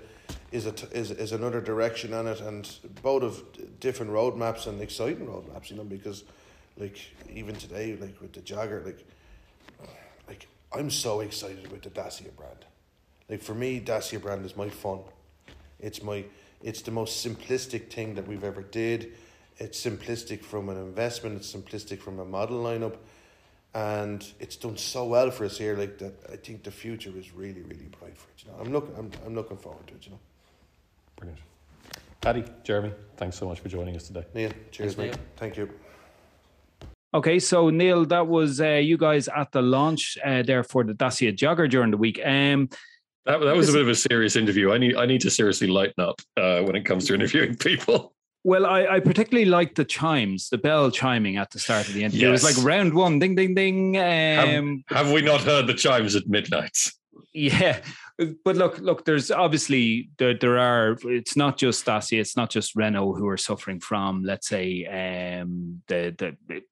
Speaker 6: is a t- is is another direction on it, and both of different roadmaps and exciting roadmaps. You know because like even today, like with the Jogger, like like I'm so excited with the Dacia brand. Like for me, Dacia brand is my fun. It's my it's the most simplistic thing that we've ever did. It's simplistic from an investment. It's simplistic from a model lineup, and it's done so well for us here. Like that, I think the future is really really bright for it. You I'm looking I'm I'm looking forward to it. You know,
Speaker 5: Brilliant. Paddy, Jeremy, thanks so much for joining us today.
Speaker 6: Neil, cheers,
Speaker 7: Thanks,
Speaker 6: mate.
Speaker 7: Neil.
Speaker 6: Thank you.
Speaker 3: Okay, so Neil, that was uh, you guys at the launch uh, there for the Dacia Jogger during the week. Um,
Speaker 1: That, that was a bit of a serious interview. I need I need to seriously lighten up uh, when it comes to interviewing people.
Speaker 3: well, I, I particularly liked the chimes, the bell chiming at the start of the interview. It was like round one, ding, ding, ding.
Speaker 1: Have,
Speaker 3: Um,
Speaker 1: have we not heard the chimes at midnight?
Speaker 3: Yeah, but look, look. There's obviously there there are. It's not just Dacia. It's not just Renault who are suffering from, let's say, um, the the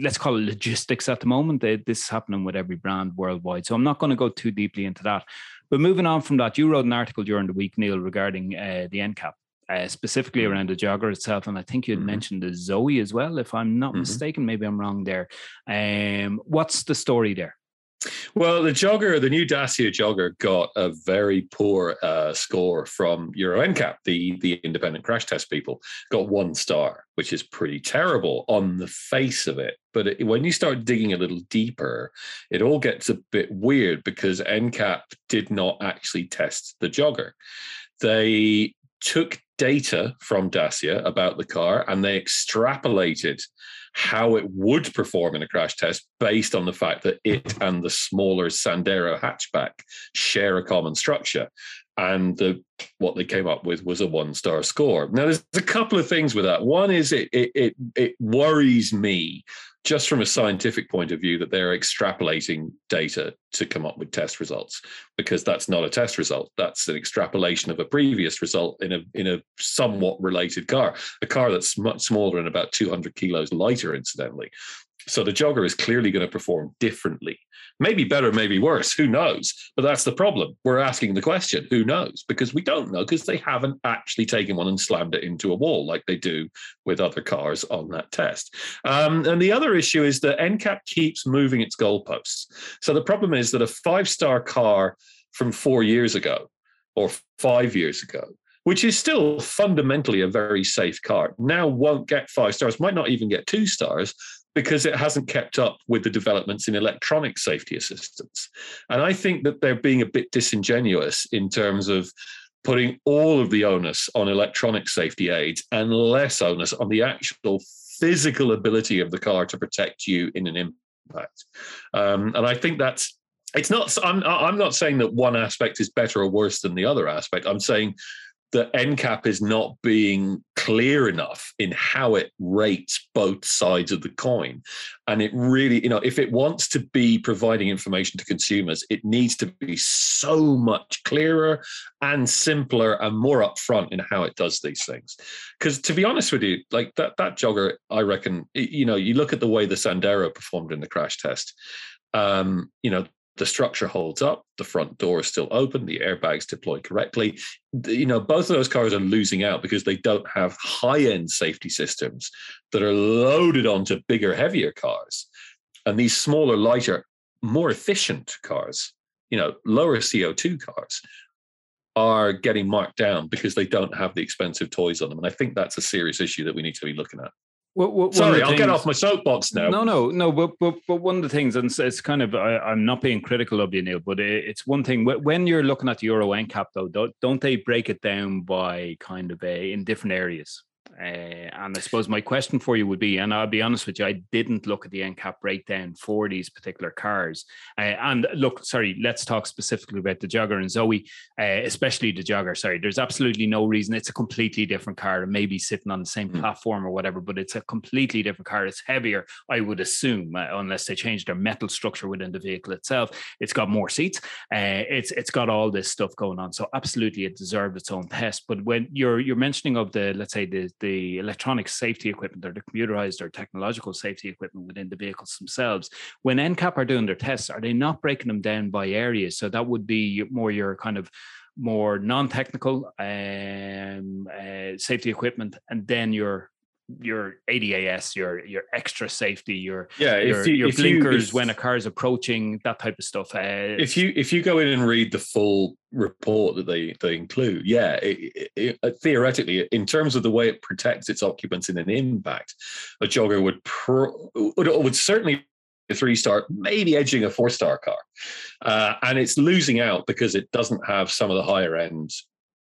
Speaker 3: let's call it logistics at the moment. They, this is happening with every brand worldwide. So I'm not going to go too deeply into that. But moving on from that, you wrote an article during the week, Neil, regarding uh, the NCAP. Uh, specifically around the jogger itself, and I think you had
Speaker 1: Mhm.
Speaker 3: mentioned the Zoe as well. If I'm not
Speaker 1: Mhm.
Speaker 3: mistaken, maybe I'm wrong there. Um, what's the story there?
Speaker 1: Well, the jogger, the new Dacia jogger, got a very poor uh, score from Euro NCAP, the the independent crash test people. Got one star, which is pretty terrible on the face of it. But it, when you start digging a little deeper, it all gets a bit weird because NCAP did not actually test the jogger. They took data from Dacia about the car and they extrapolated how it would perform in a crash test based on the fact that it and the smaller Sandero hatchback share a common structure. and the what they came up with was a one star score. Now, there's a couple of things with that. One is it it it, it worries me just from a scientific point of view that they're extrapolating data to come up with test results because that's not a test result. That's an extrapolation of a previous result in a in a somewhat related car a car that's much smaller and about 200 kilos lighter incidentally so the jogger is clearly going to perform differently. Maybe better, maybe worse. Who knows? But that's the problem. We're asking the question, who knows? Because we don't know because they haven't actually taken one and slammed it into a wall like they do with other cars on that test. Um, and the other issue is that NCAP keeps moving its goalposts. So the problem is that a five star car from four years ago or five years ago which is still fundamentally a very safe car, now won't get five stars, might not even get two stars because it hasn't kept up with the developments in electronic safety assistance. And I think that they're being a bit disingenuous in terms of putting all of the onus on electronic safety aids and less onus on the actual physical ability of the car to protect you in an impact. Um, and I think that's it's not I'm I'm not saying that one aspect is better or worse than the other aspect. I'm saying that NCAP is not being clear enough in how it rates both sides of the coin. And it really, you know, if it wants to be providing information to consumers, it needs to be so much clearer and simpler and more upfront in how it does these things. Because to be honest with you, like that that jogger, I reckon, you know, you look at the way the Sandero performed in the crash test. Um, you know, the structure holds up, the front door is still open, the airbags deploy correctly. You know, both of those cars are losing out because they don't have high end safety systems that are loaded onto bigger, heavier cars. And these smaller, lighter, more efficient cars, you know, lower CO2 cars, are getting marked down because they don't have the expensive toys on them. And I think that's a serious issue that we need to be looking at.
Speaker 3: Well, well,
Speaker 1: Sorry, I'll things, get off my soapbox now.
Speaker 3: No, no, no. But but but one of the things, and it's, it's kind of, I, am not being critical of you, Neil, but it's one thing when you're looking at the Euro NCAP, though, don't, don't they break it down by kind of a, in different areas? Uh, and I suppose my question for you would be, and I'll be honest with you, I didn't look at the NCAP breakdown for these particular cars. Uh, and look, sorry, let's talk specifically about the Jogger and Zoe, uh, especially the Jogger. Sorry, there's absolutely no reason. It's a completely different car, and maybe sitting on the same mm. platform or whatever, but it's a completely different car. It's heavier, I would assume, uh, unless they change their metal structure within the vehicle itself. It's got more seats. Uh, it's it's got all this stuff going on. So absolutely, it deserved its own test. But when you're you're mentioning of the let's say the the electronic safety equipment or the computerized or technological safety equipment within the vehicles themselves. When NCAP are doing their tests, are they not breaking them down by areas? So that would be more your kind of more non-technical um, uh, safety equipment, and then your your ADAS, your your extra safety, your
Speaker 1: yeah,
Speaker 3: your,
Speaker 1: you,
Speaker 3: your blinkers you, if, when a car is approaching, that type of stuff. Uh,
Speaker 1: if you if you go in and read the full report that they they include, yeah, it, it, it, theoretically, in terms of the way it protects its occupants in an impact, a jogger would pro, would, would certainly a three star, maybe edging a four star car, uh, and it's losing out because it doesn't have some of the higher end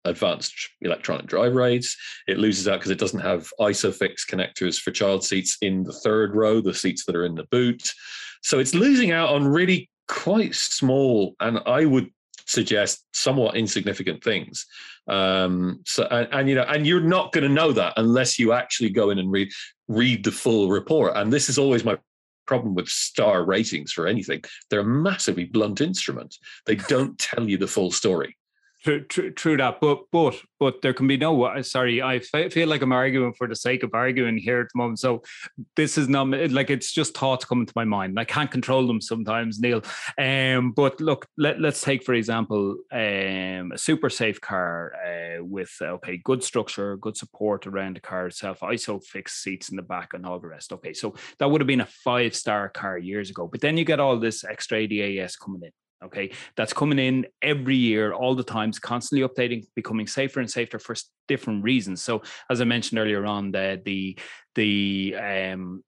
Speaker 1: advanced electronic drive aids. It loses out because it doesn't have ISOFIX connectors for child seats in the third row, the seats that are in the boot. So it's losing out on really quite small and I would suggest somewhat insignificant things. Um, so and, and you know, and you're not going to know that unless you actually go in and read read the full report. And this is always my problem with star ratings for anything. They're a massively blunt instrument. They don't tell you the full story.
Speaker 3: True, true, true that. But but but there can be no. Uh, sorry, I feel like I'm arguing for the sake of arguing here at the moment. So this is not like it's just thoughts coming to my mind. I can't control them sometimes, Neil. Um, but look, let let's take for example um, a super safe car uh, with okay good structure, good support around the car itself, ISOFIX seats in the back, and all the rest. Okay, so that would have been a five star car years ago. But then you get all this extra ADAS coming in okay? That's coming in every year all the times constantly updating becoming safer and safer for different reasons. So as i mentioned earlier on the the the um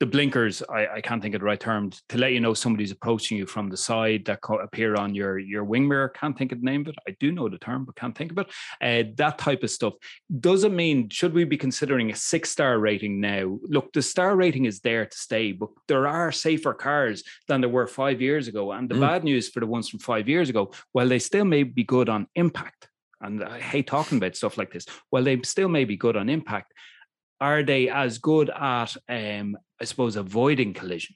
Speaker 3: the blinkers I, I can't think of the right term to let you know somebody's approaching you from the side that co- appear on your your wing mirror can't think of the name of it. I do know the term but can't think of it. Uh, that type of stuff. Does it mean should we be considering a six star rating now? Look the star rating is there to stay but there are safer cars than there were five years ago. And the
Speaker 1: Mm.
Speaker 3: bad news for the ones from five years ago while they still may be good on impact and i hate talking about stuff like this Well, they still may be good on impact are they as good at um i suppose avoiding collision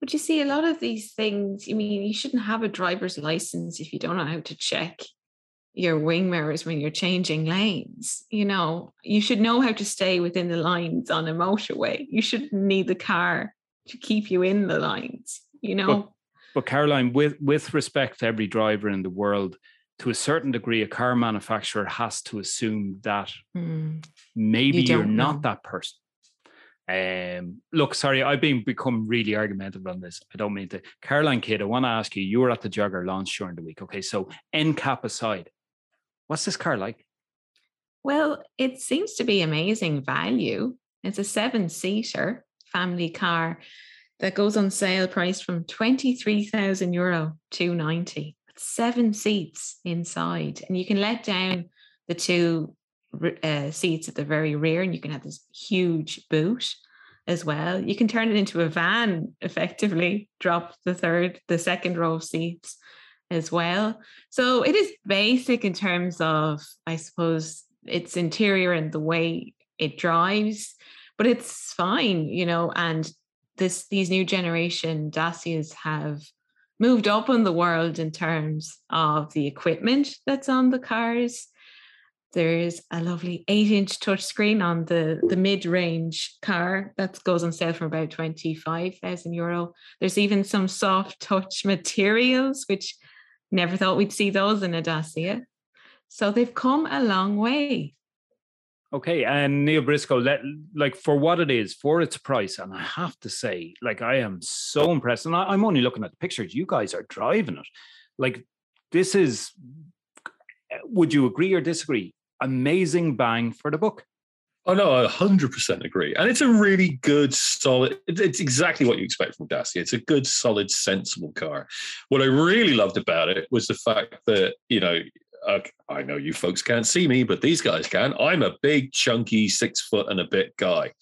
Speaker 2: But you see, a lot of these things, I mean, you shouldn't have a driver's license if you don't know how to check your wing mirrors when you're changing lanes. You know, you should know how to stay within the lines on a motorway. You shouldn't need the car to keep you in the lines, you know?
Speaker 3: but caroline with with respect to every driver in the world to a certain degree a car manufacturer has to assume that
Speaker 2: Hmm.
Speaker 3: maybe you are
Speaker 2: don't
Speaker 3: that person um look sorry i've been become really argumentative on this i don't mean to caroline kidd i want to ask you you were at the jogger launch during the week okay so cap aside what's this car like
Speaker 2: Well, it seems to be amazing value. It's a seven seater family car that goes on sale priced from 23,000 euro to 90. Seven seats inside, and you can let down the two uh, seats at the very rear, and you can have this huge boot as well. You can turn it into a van effectively, drop the third, the second row of seats as well. So it is basic in terms of, I suppose, its interior and the way it drives, but it's fine, you know. And this these new generation Dacias have moved up in the world in terms of the equipment that's on the cars. There's a lovely eight-inch touchscreen on the, the mid-range car that goes on sale for about 25,000 euro. There's even some soft touch materials, which never thought we'd see those in a Dacia. So they've come a long way.
Speaker 3: Okay, and Neil Briscoe, let like for what it is, for its price, and I have to say, like I am so impressed, and I, I'm only looking at the pictures. You guys are driving it, like this is. Would you agree or disagree? Amazing bang for the book.
Speaker 1: Oh no, I 100% agree. And it's a really good, solid, it's exactly what you expect from Dacia. It's a good, solid, sensible car. What I really loved about it was the fact that, you know, uh, I know you folks can't see me, but these guys can. I'm a big, chunky, six foot and a bit guy.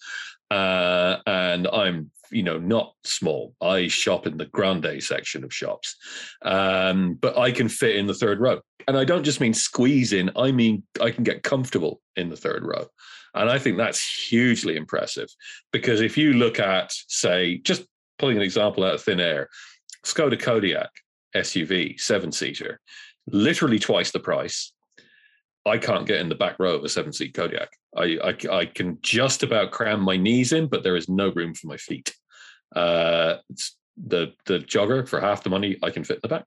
Speaker 1: Uh, and I'm, you know, not small. I shop in the grande section of shops, um, but I can fit in the third row. And I don't just mean squeeze in, I mean, I can get comfortable in the third row. And I think that's hugely impressive because if you look at, say, just pulling an example out of thin air, Skoda Kodiaq SUV, seven seater, literally twice the price. I can't get in the back row of a seven seat Kodiaq. I, I, I can just about cram my knees in, but there is no room for my feet. Uh, the the jogger for half the money I can fit in the back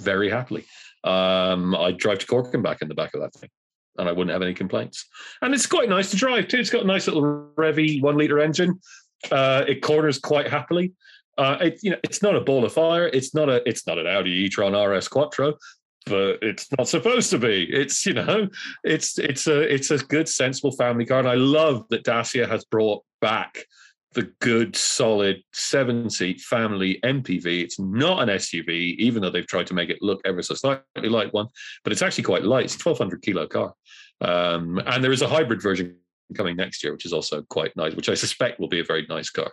Speaker 1: very happily. Um, I drive to Cork and back in the back of that thing, and I wouldn't have any complaints. And it's quite nice to drive too. It's got a nice little revy one liter engine. Uh, it corners quite happily. Uh, it, you know, it's not a ball of fire. It's not a. It's not an Audi e-tron RS Quattro, but it's not supposed to be. It's you know, it's it's a it's a good sensible family car, and I love that Dacia has brought back the good solid seven seat family MPV. It's not an SUV, even though they've tried to make it look ever so slightly like one, but it's actually quite light. It's a 1200 kilo car. Um, and there is a hybrid version coming next year, which is also quite nice, which I suspect will be a very nice car.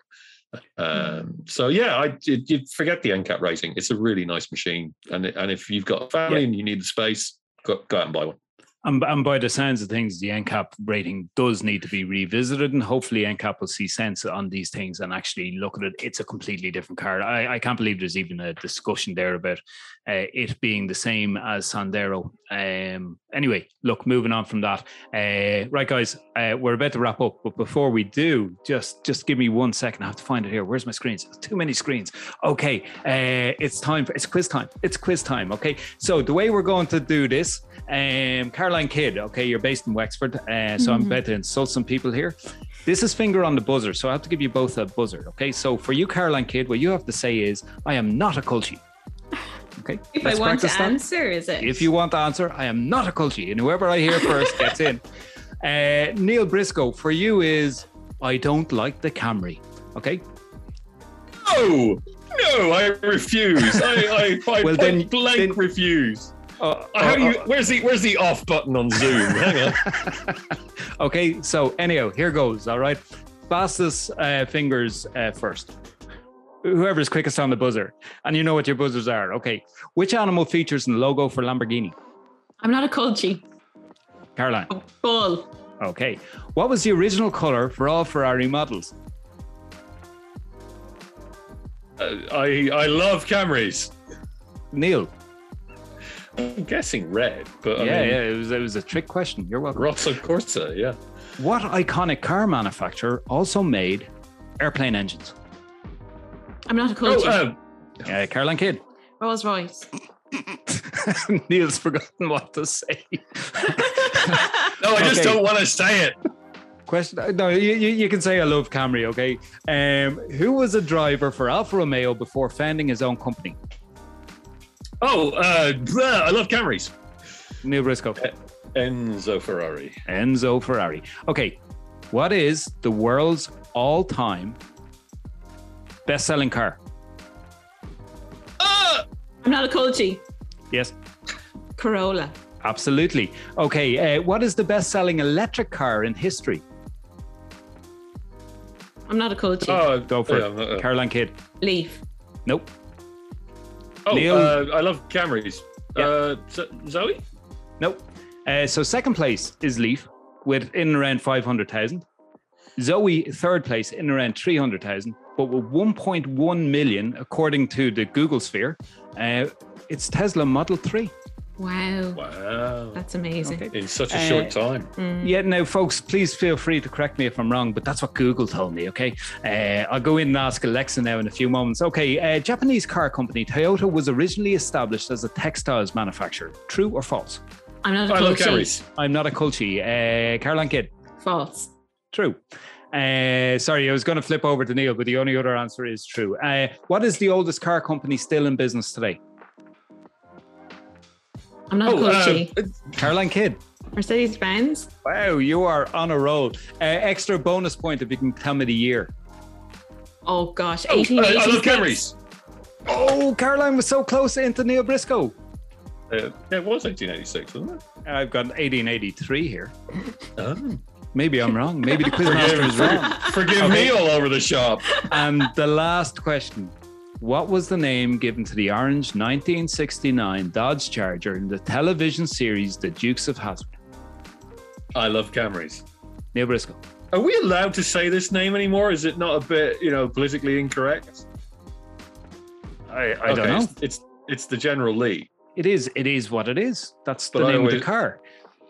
Speaker 1: Um, so yeah, I you you forget the NCAP rating. It's a really nice machine, and and if you've got a family
Speaker 3: Yeah.
Speaker 1: and you need the space, go, go out and buy one.
Speaker 3: And, and by the sounds of things, the NCAP rating does need to be revisited, and hopefully NCAP will see sense on these things and actually look at it. It's a completely different car. I, I can't believe there's even a discussion there about uh, it being the same as Sandero. Um, anyway, look, moving on from that. Uh, right, guys, uh, we're about to wrap up, but before we do, just just give me one second. I have to find it here. Where's my screens? Too many screens. Okay, uh, it's time for it's quiz time. It's quiz time. Okay, so the way we're going to do this, um, Caroline Kidd. Okay, you're based in Wexford, uh, so I'm
Speaker 2: Mhm.
Speaker 3: about to insult some people here. This is finger on the buzzer, so I have to give you both a buzzer. Okay, so for you, Caroline Kidd, what you have to say is, "I am not a culture." Okay,
Speaker 2: If
Speaker 3: let's
Speaker 2: I want to
Speaker 3: that.
Speaker 2: answer, is it?
Speaker 3: If you want to answer, I am not a culture, and whoever I hear first gets in. (laughs) Uh, Neil Briscoe, for you is I don't like the Camry. Okay.
Speaker 1: No, no, I refuse. I, I, I (laughs)
Speaker 3: Well,
Speaker 1: point
Speaker 3: then-
Speaker 1: blank
Speaker 3: then-
Speaker 1: refuse.
Speaker 3: Uh,
Speaker 1: How
Speaker 3: uh,
Speaker 1: you?
Speaker 3: uh,
Speaker 1: Where's the Where's the off button on Zoom? (laughs) Hang on. (laughs)
Speaker 3: okay, so anyhow, here goes. All right, fastest uh, fingers uh, first. Whoever's quickest on the buzzer, and you know what your buzzers are. Okay, which animal features in the logo for Lamborghini?
Speaker 2: I'm not a culture.
Speaker 3: Caroline.
Speaker 2: Bull.
Speaker 3: Okay, what was the original color for all Ferrari models?
Speaker 1: Uh, I I love Camrys.
Speaker 3: Neil.
Speaker 1: I'm guessing red, but I
Speaker 3: yeah,
Speaker 1: mean,
Speaker 3: yeah, it was it was a trick question. You're welcome.
Speaker 1: Rosso Corsa. Yeah.
Speaker 3: What iconic car manufacturer also made airplane engines?
Speaker 2: I'm not a
Speaker 1: Oh,
Speaker 2: culture.
Speaker 1: uh,
Speaker 3: Uh, Caroline Kidd.
Speaker 2: Rolls Royce. (laughs) (laughs)
Speaker 3: Neil's forgotten what to say.
Speaker 1: no, I just
Speaker 3: Okay.
Speaker 1: don't want to say it.
Speaker 3: Question? uh, No, you, you, you can say I love Camry. Okay. Um, who was a driver for Alfa Romeo before founding his own company?
Speaker 1: Oh, uh, blah, I love Camrys.
Speaker 3: Neil Briscoe.
Speaker 1: Enzo Ferrari.
Speaker 3: Enzo Ferrari. Okay. What is the world's all-time best-selling car?
Speaker 1: Ah!
Speaker 2: I'm not a culture.
Speaker 3: Yes.
Speaker 2: Corolla.
Speaker 3: Absolutely. Okay. Uh, what is the best-selling electric car in history?
Speaker 2: I'm not a culture.
Speaker 1: Oh,
Speaker 3: Go for
Speaker 1: yeah,
Speaker 3: it.
Speaker 1: Uh,
Speaker 3: Caroline Kidd.
Speaker 2: Leaf.
Speaker 3: Nope.
Speaker 1: Oh, uh, I love Camrys.
Speaker 3: Yeah.
Speaker 1: Uh, Zoe?
Speaker 3: Nope. Uh, so second place is Leaf with in and around 500,000. Zoe, third place, in around 300,000. But with 1.1 million, according to the Google sphere, uh, it's Tesla Model 3.
Speaker 2: Wow.
Speaker 1: Wow.
Speaker 2: That's amazing.
Speaker 3: Okay.
Speaker 1: In such a
Speaker 3: Uh,
Speaker 1: short time.
Speaker 3: Yeah, now, folks, please feel free to correct me if I'm wrong, but that's what Google told me, okay? Uh, I'll go in and ask Alexa now in a few moments. Okay, uh, Japanese car company Toyota was originally established as a textiles manufacturer. True or false?
Speaker 2: I'm not a
Speaker 1: I love
Speaker 2: culture.
Speaker 3: I'm not a culture. Uh, Caroline Kidd.
Speaker 2: False.
Speaker 3: True. Uh, sorry, I was going to flip over to Neil, but the only other answer is true. Uh, what is the oldest car company still in business today?
Speaker 2: I'm not
Speaker 1: Oh,
Speaker 2: a
Speaker 1: uh.
Speaker 3: Caroline Kidd.
Speaker 2: Mercedes Benz.
Speaker 3: Wow, you are on a roll. Uh, extra bonus point if you can tell me the year.
Speaker 2: Oh gosh,
Speaker 1: oh, uh, I love Camrys.
Speaker 3: Oh, Caroline was so close into Neil Briscoe.
Speaker 1: Uh, yeah, it was 1886, wasn't it?
Speaker 3: I've got 1883 here.
Speaker 1: Oh.
Speaker 3: Maybe I'm wrong. Maybe the (laughs) quizmaster is wrong.
Speaker 1: Forgive
Speaker 3: Okay.
Speaker 1: me all over the shop.
Speaker 3: And the last question. What was the name given to the orange 1969 Dodge Charger in the television series The Dukes of Hazzard?
Speaker 1: I love Camrys.
Speaker 3: Neil Briscoe.
Speaker 1: Are we allowed to say this name anymore? Is it not a bit, you know, politically incorrect?
Speaker 3: I, I don't know.
Speaker 1: It's, it's it's the General Lee,
Speaker 3: It is. It is what it is. That's the
Speaker 1: But
Speaker 3: name of the car.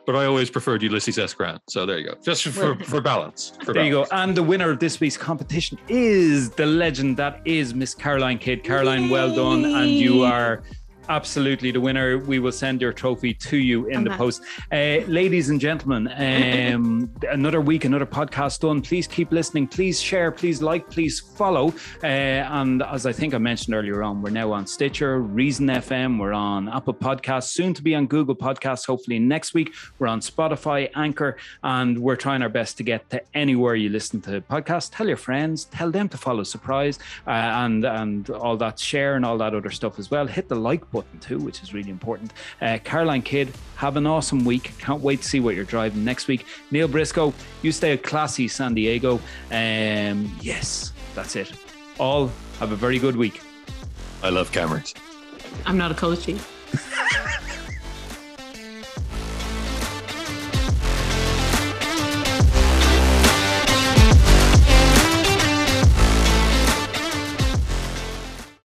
Speaker 1: But I always preferred Ulysses S. Grant. So there you go, just for for balance. For
Speaker 3: There you go. And the winner of this week's competition is the legend that is Miss Caroline Kidd. Caroline, well done, and you are absolutely the winner. We will send your trophy to you in the post. Uh, ladies and gentlemen, um, (laughs) another week, another podcast done. Please keep listening. Please share. Please like. Please follow. Uh, and as I think I mentioned earlier on, we're now on Stitcher, Reason FM. We're on Apple Podcasts, soon to be on Google Podcasts. Hopefully next week. We're on Spotify, Anchor, and we're trying our best to get to anywhere you listen to podcasts. Tell your friends. Tell them to follow Surprise uh, and and all that share and all that other stuff as well. Hit the like button too, which is really important. Uh, Caroline Kidd, have an awesome week. Can't wait to see what you're driving next week. Neil Briscoe, you stay at classy San Diego. Um, yes, that's it. All have a very good week.
Speaker 1: I love Camrys.
Speaker 2: I'm not a culture. (laughs)